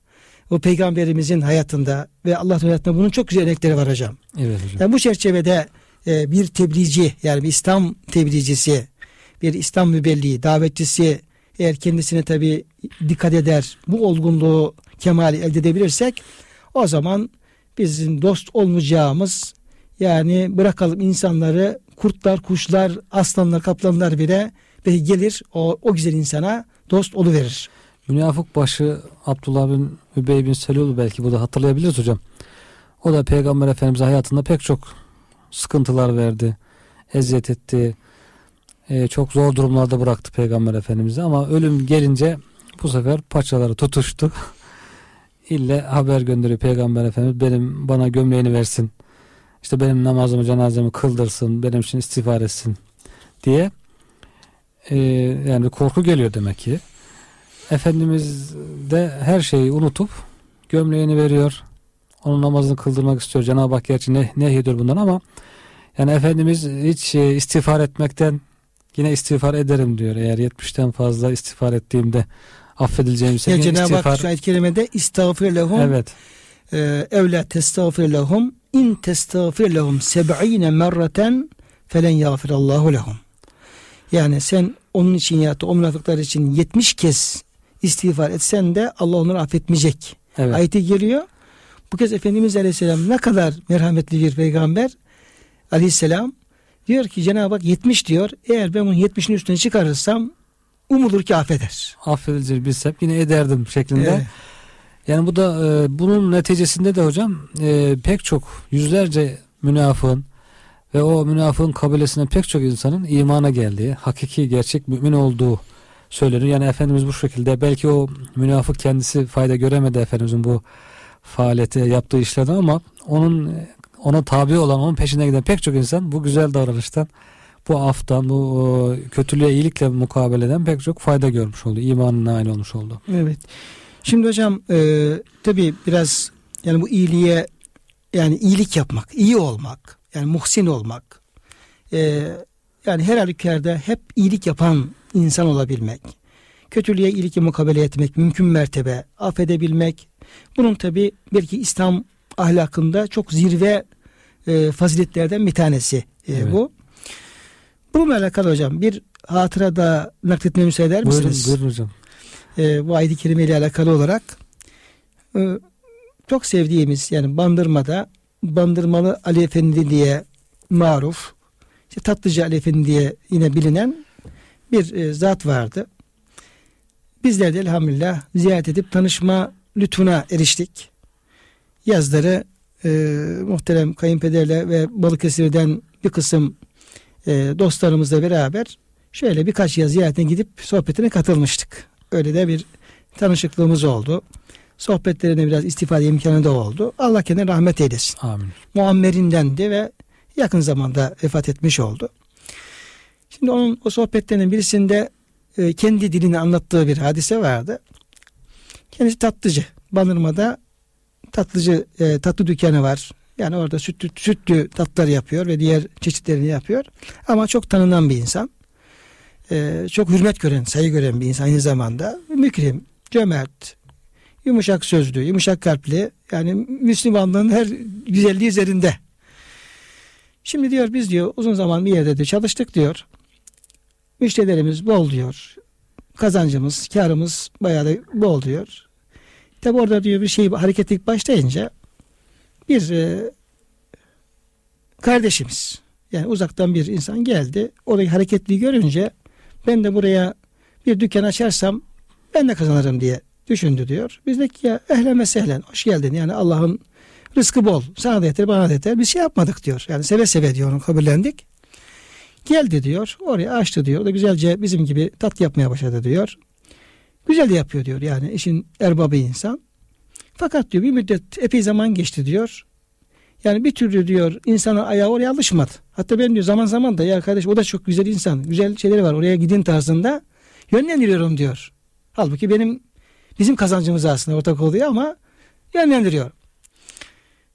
o peygamberimizin hayatında ve Allah'ın hayatında bunun çok güzel örnekleri var hocam. Evet hocam. Yani bu çerçevede e, bir tebliğci yani bir İslam tebliğcisi, bir İslam mübelliği, davetçisi eğer kendisine tabi dikkat eder bu olgunluğu kemali elde edebilirsek o zaman bizim dost olmayacağımız yani bırakalım insanları kurtlar, kuşlar, aslanlar, kaplanlar bile belki gelir o, o güzel insana dost oluverir. Münafık başı Abdullah bin Übey bin Selul belki burada hatırlayabiliriz hocam. O da Peygamber Efendimiz hayatında pek çok sıkıntılar verdi. Eziyet etti. E, çok zor durumlarda bıraktı Peygamber Efendimiz'i ama ölüm gelince bu sefer paçaları tutuştu. İlle haber gönderiyor Peygamber Efendimiz benim bana gömleğini versin. İşte benim namazımı cenazemi kıldırsın. Benim için istiğfar etsin diye e, yani korku geliyor demek ki. Efendimiz de her şeyi unutup gömleğini veriyor. Onun namazını kıldırmak istiyor. Cenab-ı Hak gerçi ne, nehyediyor bundan ama yani Efendimiz hiç e, istiğfar etmekten yine istiğfar ederim diyor. Eğer 70'ten fazla istiğfar ettiğimde affedileceğim ise yani Cenab-ı istiğfar... Hak şu ayet-i kerimede istağfir lehum evet. e, evla testağfir lehum in testağfir lehum seb'ine merraten felen yağfirallahu lehum yani sen onun için ya da o münafıklar için 70 kez istiğfar etsen de Allah onları affetmeyecek. Evet. Ayeti geliyor. Bu kez Efendimiz Aleyhisselam ne kadar merhametli bir peygamber Aleyhisselam diyor ki Cenab-ı Hak 70 diyor. Eğer ben bunu 70'in üstüne çıkarırsam umulur ki affeder. Affedileceğini bilsem yine ederdim şeklinde. Evet. Yani bu da e, bunun neticesinde de hocam e, pek çok yüzlerce münafığın ve o münafığın kabilesine pek çok insanın imana geldiği, hakiki gerçek mümin olduğu söyleniyor. Yani Efendimiz bu şekilde belki o münafık kendisi fayda göremedi Efendimizin bu faaliyete yaptığı işlerden ama onun ona tabi olan, onun peşine giden pek çok insan bu güzel davranıştan, bu aftan, bu kötülüğe iyilikle mukabeleden pek çok fayda görmüş oldu. İmanına nail olmuş oldu. Evet. Şimdi hocam e, tabi biraz yani bu iyiliğe yani iyilik yapmak, iyi olmak, yani muhsin olmak, e, yani her halükarda hep iyilik yapan insan olabilmek, kötülüğe iyilikle mukabele etmek, mümkün mertebe affedebilmek, bunun tabi belki İslam ahlakında çok zirve e, faziletlerden bir tanesi e, evet. bu. Bununla alakalı hocam bir hatıra da nakletmemi müsaade eder misiniz? Buyurun, buyurun hocam. E, bu ayet-i kerime ile alakalı olarak e, çok sevdiğimiz yani Bandırma'da Bandırmalı Ali Efendi diye maruf işte Tatlıcı Ali Efendi diye yine bilinen bir e, zat vardı. Bizler de elhamdülillah ziyaret edip tanışma lütfuna eriştik. Yazları e, muhterem kayınpederle ve Balıkesir'den bir kısım e, dostlarımızla beraber şöyle birkaç yaz ziyaretine gidip sohbetine katılmıştık. Öyle de bir tanışıklığımız oldu. Sohbetlerine biraz istifade imkanı da oldu. Allah kendine rahmet eylesin. Amin. Muammerindendi ve yakın zamanda vefat etmiş oldu. Şimdi onun o sohbetlerinin birisinde e, kendi dilini anlattığı bir hadise vardı. Kendisi tatlıcı. Banırma'da tatlıcı e, tatlı dükkanı var. Yani orada sütlü, sütlü tatlar yapıyor ve diğer çeşitlerini yapıyor. Ama çok tanınan bir insan. E, çok hürmet gören, saygı gören bir insan aynı zamanda. Mükrim, cömert, yumuşak sözlü, yumuşak kalpli. Yani Müslümanlığın her güzelliği üzerinde. Şimdi diyor biz diyor uzun zaman bir yerde de çalıştık diyor. Müşterilerimiz bol diyor. Kazancımız, karımız bayağı da bol diyor. Tabi orada diyor bir şey hareketlik başlayınca bir e, kardeşimiz yani uzaktan bir insan geldi. Orayı hareketli görünce ben de buraya bir dükkan açarsam ben de kazanırım diye düşündü diyor. Biz de ki ya ehlen ve sehlen hoş geldin yani Allah'ın rızkı bol sana da yeter bana da yeter bir şey yapmadık diyor. Yani seve seve diyor onu kabullendik. Geldi diyor oraya açtı diyor. O da güzelce bizim gibi tat yapmaya başladı diyor. Güzel de yapıyor diyor yani işin erbabı insan. Fakat diyor bir müddet epey zaman geçti diyor. Yani bir türlü diyor insanın ayağı oraya alışmadı. Hatta ben diyor zaman zaman da ya kardeş o da çok güzel insan. Güzel şeyleri var oraya gidin tarzında yönlendiriyorum diyor. Halbuki benim bizim kazancımız aslında ortak oluyor ama yönlendiriyor.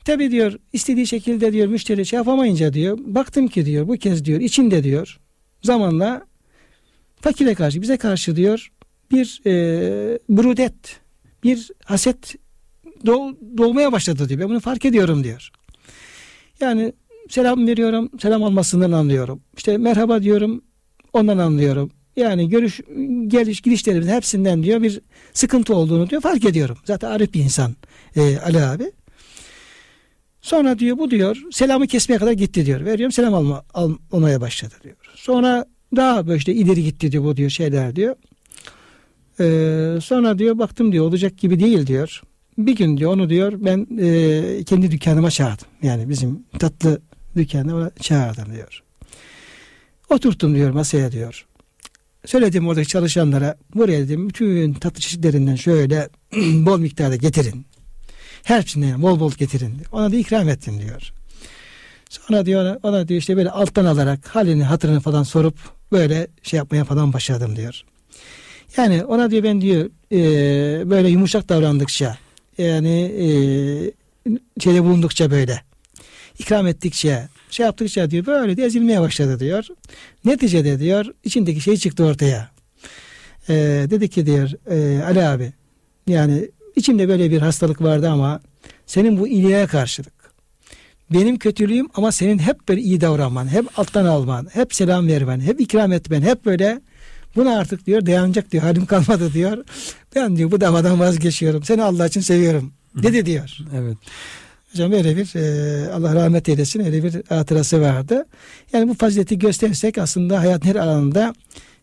Tabi diyor istediği şekilde diyor müşteri şey yapamayınca diyor baktım ki diyor bu kez diyor içinde diyor zamanla fakire karşı bize karşı diyor bir e, brudet bir haset dol, dolmaya başladı diyor. Ben bunu fark ediyorum diyor. Yani selam veriyorum, selam almasından anlıyorum. İşte merhaba diyorum, ondan anlıyorum. Yani görüş, geliş, gidişlerimiz hepsinden diyor bir sıkıntı olduğunu diyor fark ediyorum. Zaten arif bir insan e, Ali abi. Sonra diyor bu diyor selamı kesmeye kadar gitti diyor. Veriyorum selam alma, almaya başladı diyor. Sonra daha böyle işte ileri gitti diyor bu diyor şeyler diyor. Ee, sonra diyor baktım diyor olacak gibi değil diyor. Bir gün diyor onu diyor ben e, kendi dükkanıma çağırdım. Yani bizim tatlı dükkanına çağırdım diyor. Oturttum diyor masaya diyor. Söyledim oradaki çalışanlara buraya dedim bütün tatlı çeşitlerinden şöyle bol miktarda getirin. Hepsinden bol bol getirin. Ona da ikram ettim diyor. Sonra diyor ona diyor işte böyle alttan alarak halini hatırını falan sorup böyle şey yapmaya falan başladım diyor. Yani ona diyor ben diyor e, böyle yumuşak davrandıkça yani e, şeyde bulundukça böyle ikram ettikçe şey yaptıkça diyor böyle de ezilmeye başladı diyor. Neticede diyor içindeki şey çıktı ortaya. E, dedi ki diyor e, Ali abi yani içimde böyle bir hastalık vardı ama senin bu iyiliğe karşılık benim kötülüğüm ama senin hep böyle iyi davranman, hep alttan alman, hep selam vermen, hep ikram etmen, hep böyle buna artık diyor dayanacak diyor halim kalmadı diyor. Ben diyor bu davadan vazgeçiyorum. Seni Allah için seviyorum. Dedi diyor. Evet. Hocam böyle bir e, Allah rahmet eylesin öyle bir hatırası vardı. Yani bu fazileti gösterirsek aslında hayatın her alanında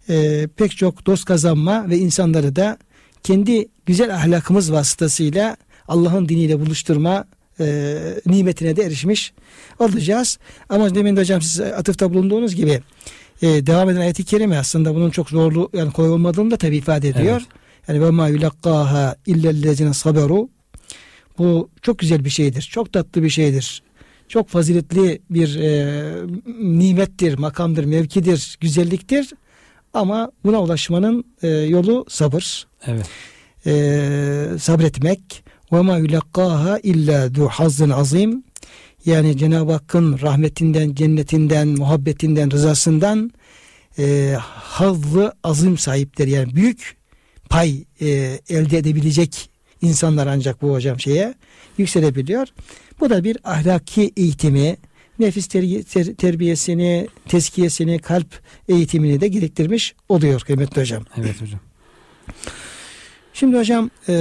e, pek çok dost kazanma ve insanları da kendi güzel ahlakımız vasıtasıyla Allah'ın diniyle buluşturma e, nimetine de erişmiş olacağız. Ama demin de hocam siz atıfta bulunduğunuz gibi e, devam eden ayet-i kerime aslında bunun çok zorlu yani kolay olmadığını da tabi ifade ediyor. Evet. Yani ve ma yulakkaha illellezine saberu bu çok güzel bir şeydir. Çok tatlı bir şeydir. Çok faziletli bir e, nimettir, makamdır, mevkidir, güzelliktir. Ama buna ulaşmanın e, yolu sabır. Evet. E, sabretmek. Ve ma yulakkaha illa du hazzın azim. Yani Cenab-ı Hakk'ın rahmetinden, cennetinden, muhabbetinden, rızasından e, hazzı azim sahiptir. Yani büyük pay e, elde edebilecek insanlar ancak bu hocam şeye yükselebiliyor. Bu da bir ahlaki eğitimi, nefis ter- ter- terbiyesini, teskiyesini, kalp eğitimini de gerektirmiş oluyor kıymetli hocam. Evet hocam. Şimdi hocam e,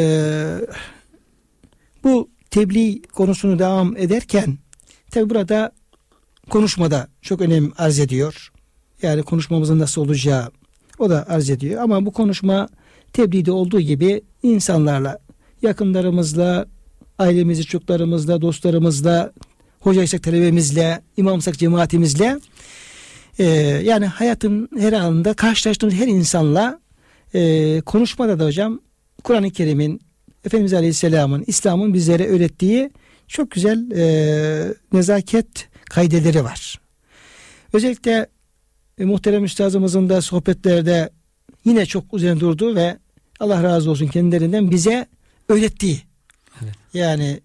bu tebliğ konusunu devam ederken tabi burada konuşmada çok önem arz ediyor. Yani konuşmamızın nasıl olacağı o da arz ediyor. Ama bu konuşma tebliğde olduğu gibi insanlarla, yakınlarımızla, ailemizi, çocuklarımızla, dostlarımızla, hocaysak talebemizle, imamsak cemaatimizle e, yani hayatın her anında karşılaştığımız her insanla e, konuşmada da hocam Kur'an-ı Kerim'in Efendimiz Aleyhisselam'ın İslam'ın bizlere öğrettiği çok güzel e, nezaket kaydeleri var. Özellikle e, muhterem üstazımızın da sohbetlerde yine çok üzerine durduğu ve Allah razı olsun kendilerinden bize öğrettiği. Evet. Yani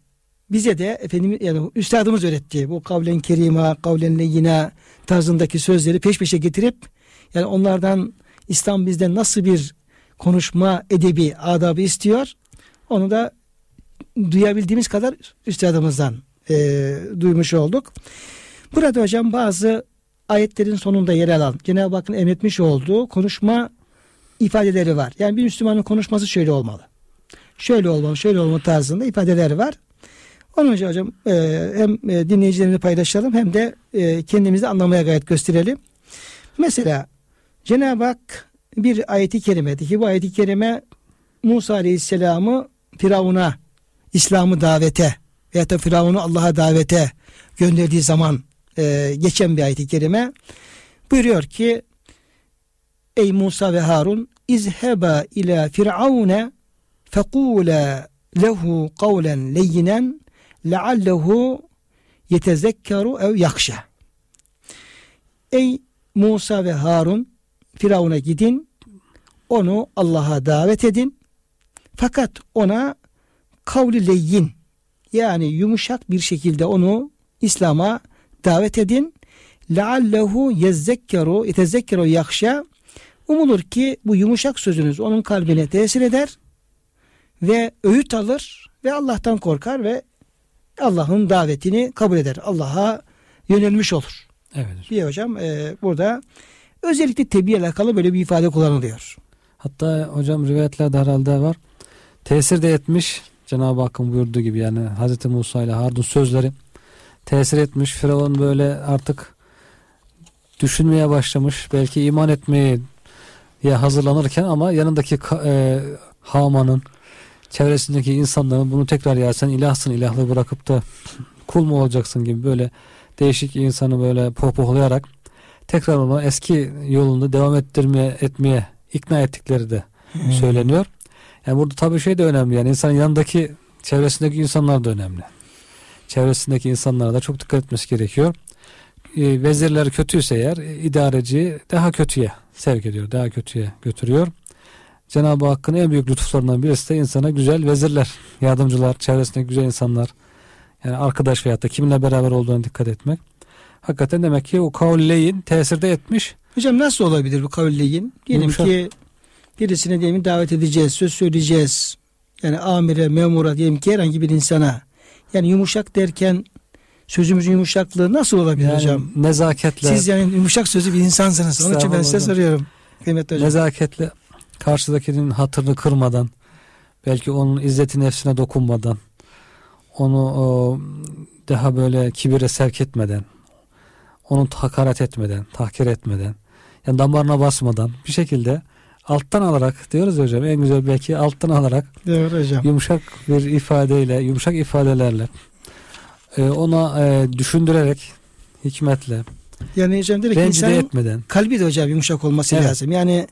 bize de efendim yani üstadımız öğrettiği bu kavlen kerima, kavlen leyyina tarzındaki sözleri peş peşe getirip yani onlardan İslam bizden nasıl bir konuşma edebi, adabı istiyor. Onu da duyabildiğimiz kadar üstadımızdan e, duymuş olduk. Burada hocam bazı ayetlerin sonunda yer alan Cenab-ı Hakk'ın emretmiş olduğu konuşma ifadeleri var. Yani bir Müslümanın konuşması şöyle olmalı. Şöyle olmalı, şöyle olmalı tarzında ifadeler var. Onun için hocam e, hem e, dinleyicilerimizle paylaşalım hem de e, kendimizi anlamaya gayet gösterelim. Mesela Cenab-ı Hak bir ayeti kerimedi ki bu ayeti kerime Musa Aleyhisselam'ı Firavun'a İslam'ı davete veya da Firavun'u Allah'a davete gönderdiği zaman e, geçen bir ayet-i kerime buyuruyor ki Ey Musa ve Harun izheba ila firavune fekula lehu kavlen leyyinen leallehu yetezekkeru ev yakşa Ey Musa ve Harun Firavun'a gidin onu Allah'a davet edin. Fakat ona kavli leyyin yani yumuşak bir şekilde onu İslam'a davet edin. Leallehu yezzekkeru yetezekkeru yakşa umulur ki bu yumuşak sözünüz onun kalbine tesir eder ve öğüt alır ve Allah'tan korkar ve Allah'ın davetini kabul eder. Allah'a yönelmiş olur. Evet. Diye hocam e, burada özellikle tebliğ alakalı böyle bir ifade kullanılıyor. Hatta hocam rivayetlerde herhalde var. Tesir de etmiş Cenab-ı Hakk'ın buyurduğu gibi yani Hz. Musa ile Harun sözleri tesir etmiş. Firavun böyle artık düşünmeye başlamış. Belki iman etmeye ya hazırlanırken ama yanındaki e, Haman'ın çevresindeki insanların bunu tekrar ya sen ilahsın ilahlı bırakıp da kul mu olacaksın gibi böyle değişik insanı böyle pohpohlayarak tekrar onu eski yolunda devam ettirmeye etmeye ikna ettikleri de Hmm. söyleniyor. Yani burada tabii şey de önemli yani insanın yanındaki çevresindeki insanlar da önemli. Çevresindeki insanlara da çok dikkat etmesi gerekiyor. E, vezirler kötüyse eğer e, idareci daha kötüye sevk ediyor, daha kötüye götürüyor. Cenab-ı Hakk'ın en büyük lütuflarından birisi de insana güzel vezirler, yardımcılar, çevresindeki güzel insanlar, yani arkadaş veyahut da kiminle beraber olduğuna dikkat etmek. Hakikaten demek ki o kavleyin tesirde etmiş. Hocam nasıl olabilir bu kavilleyin? Diyelim Yumuşak. ki birisine diyelim davet edeceğiz, söz söyleyeceğiz. Yani amire, memura diyelim ki herhangi bir insana. Yani yumuşak derken sözümüzün yumuşaklığı nasıl olabilir Yani hocam? nezaketle, Siz yani yumuşak sözlü bir insansınız. Onun için ben size Estağfurullah. soruyorum. Kıymetli hocam. nezaketle karşıdakinin hatırını kırmadan, belki onun izzeti nefsine dokunmadan, onu o, daha böyle kibire sevk etmeden, onu hakaret etmeden, tahkir etmeden, yani damarına basmadan bir şekilde alttan alarak diyoruz hocam en güzel belki alttan alarak Doğru hocam. yumuşak bir ifadeyle, yumuşak ifadelerle e, ona e, düşündürerek hikmetle, Yani hocam ki rencide insanın etmeden kalbi de hocam yumuşak olması Evet. lazım. Yani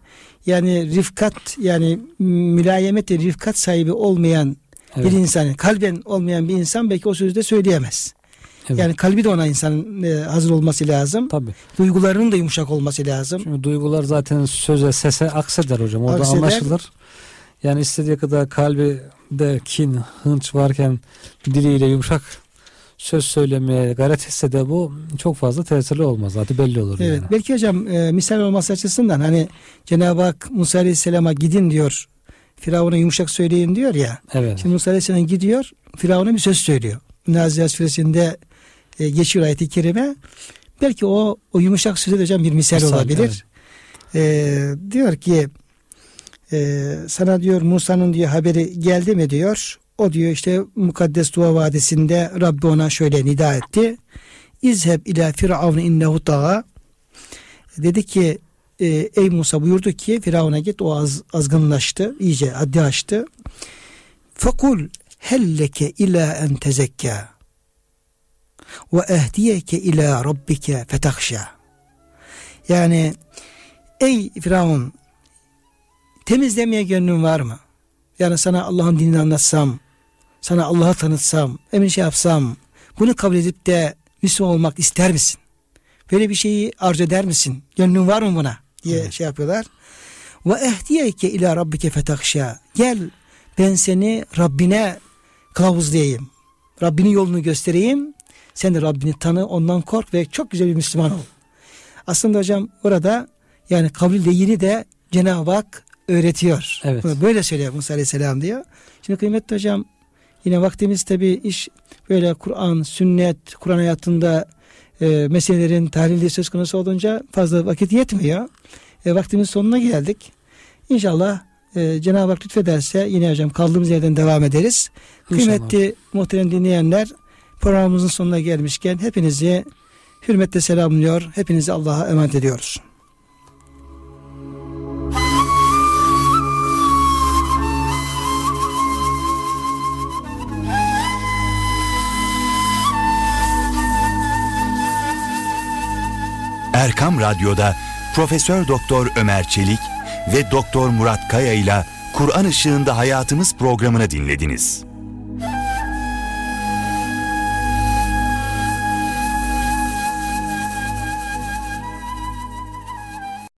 yani rifkat yani mülayemet ve rifkat sahibi olmayan evet, bir insan, kalben olmayan bir insan belki o sözü de söyleyemez. Evet. Yani kalbi de ona insanın e, hazır olması lazım. tabii. Duygularının da yumuşak olması lazım. Çünkü duygular zaten söze sese akseder hocam. Orada Akseder. anlaşılır. Yani istediği kadar kalbinde kin, hınç varken diliyle yumuşak söz söylemeye gayret etse de bu çok fazla tesirli olmaz. Zaten belli olur Evet. yani. Belki hocam e, misal olması açısından hani Cenab-ı Hak Musa Aleyhisselam'a gidin diyor. Firavun'a yumuşak söyleyin diyor ya. Evet. Şimdi Musa Aleyhisselam gidiyor. Firavun'a bir söz söylüyor. Nazihat suresinde e, geçiyor ayeti kerime. Belki o o yumuşak söze de hocam bir misal, Misal, olabilir. E, diyor ki e, sana diyor Musa'nın diyor haberi geldi mi diyor. O diyor işte Mukaddes Tuva Vadisi'nde Rabbi ona şöyle nida etti. İzheb ila firavun innehu tağa. Dedi ki e, ey Musa buyurdu ki Firavun'a git o az, azgınlaştı iyice haddi aştı. Fakul helleke ila en tezekka ve ehdiyeke ila rabbike fetahşa. Yani ey Firavun temizlemeye gönlün var mı? Yani sana Allah'ın dinini anlatsam, sana Allah'ı tanıtsam, emin şey yapsam, bunu kabul edip de Müslüman olmak ister misin? Böyle bir şeyi arzu eder misin? Gönlün var mı buna? diye Evet. şey yapıyorlar. Ve ehdiyeke ila rabbike fetahşa. Gel ben seni Rabbine kılavuzlayayım. Rabbinin yolunu göstereyim. Sen de Rabbini tanı, ondan kork ve çok güzel bir Müslüman ol. Aslında hocam orada yani kabul değini de Cenab-ı Hak öğretiyor. Evet. Böyle söylüyor Musa Aleyhisselam diyor. Şimdi kıymetli hocam yine vaktimiz tabi iş böyle Kur'an, sünnet, Kur'an hayatında e, meselelerin tahlili söz konusu olunca fazla vakit yetmiyor. E, vaktimiz sonuna geldik. İnşallah e, Cenab-ı Hak lütfederse yine hocam kaldığımız yerden devam ederiz. İnşallah. Kıymetli muhterem dinleyenler programımızın sonuna gelmişken hepinizi hürmetle selamlıyor. Hepinizi Allah'a emanet ediyoruz. Erkam Radyo'da Profesör Doktor Ömer Çelik ve Doktor Murat Kaya ile Kur'an Işığında Hayatımız programını dinlediniz.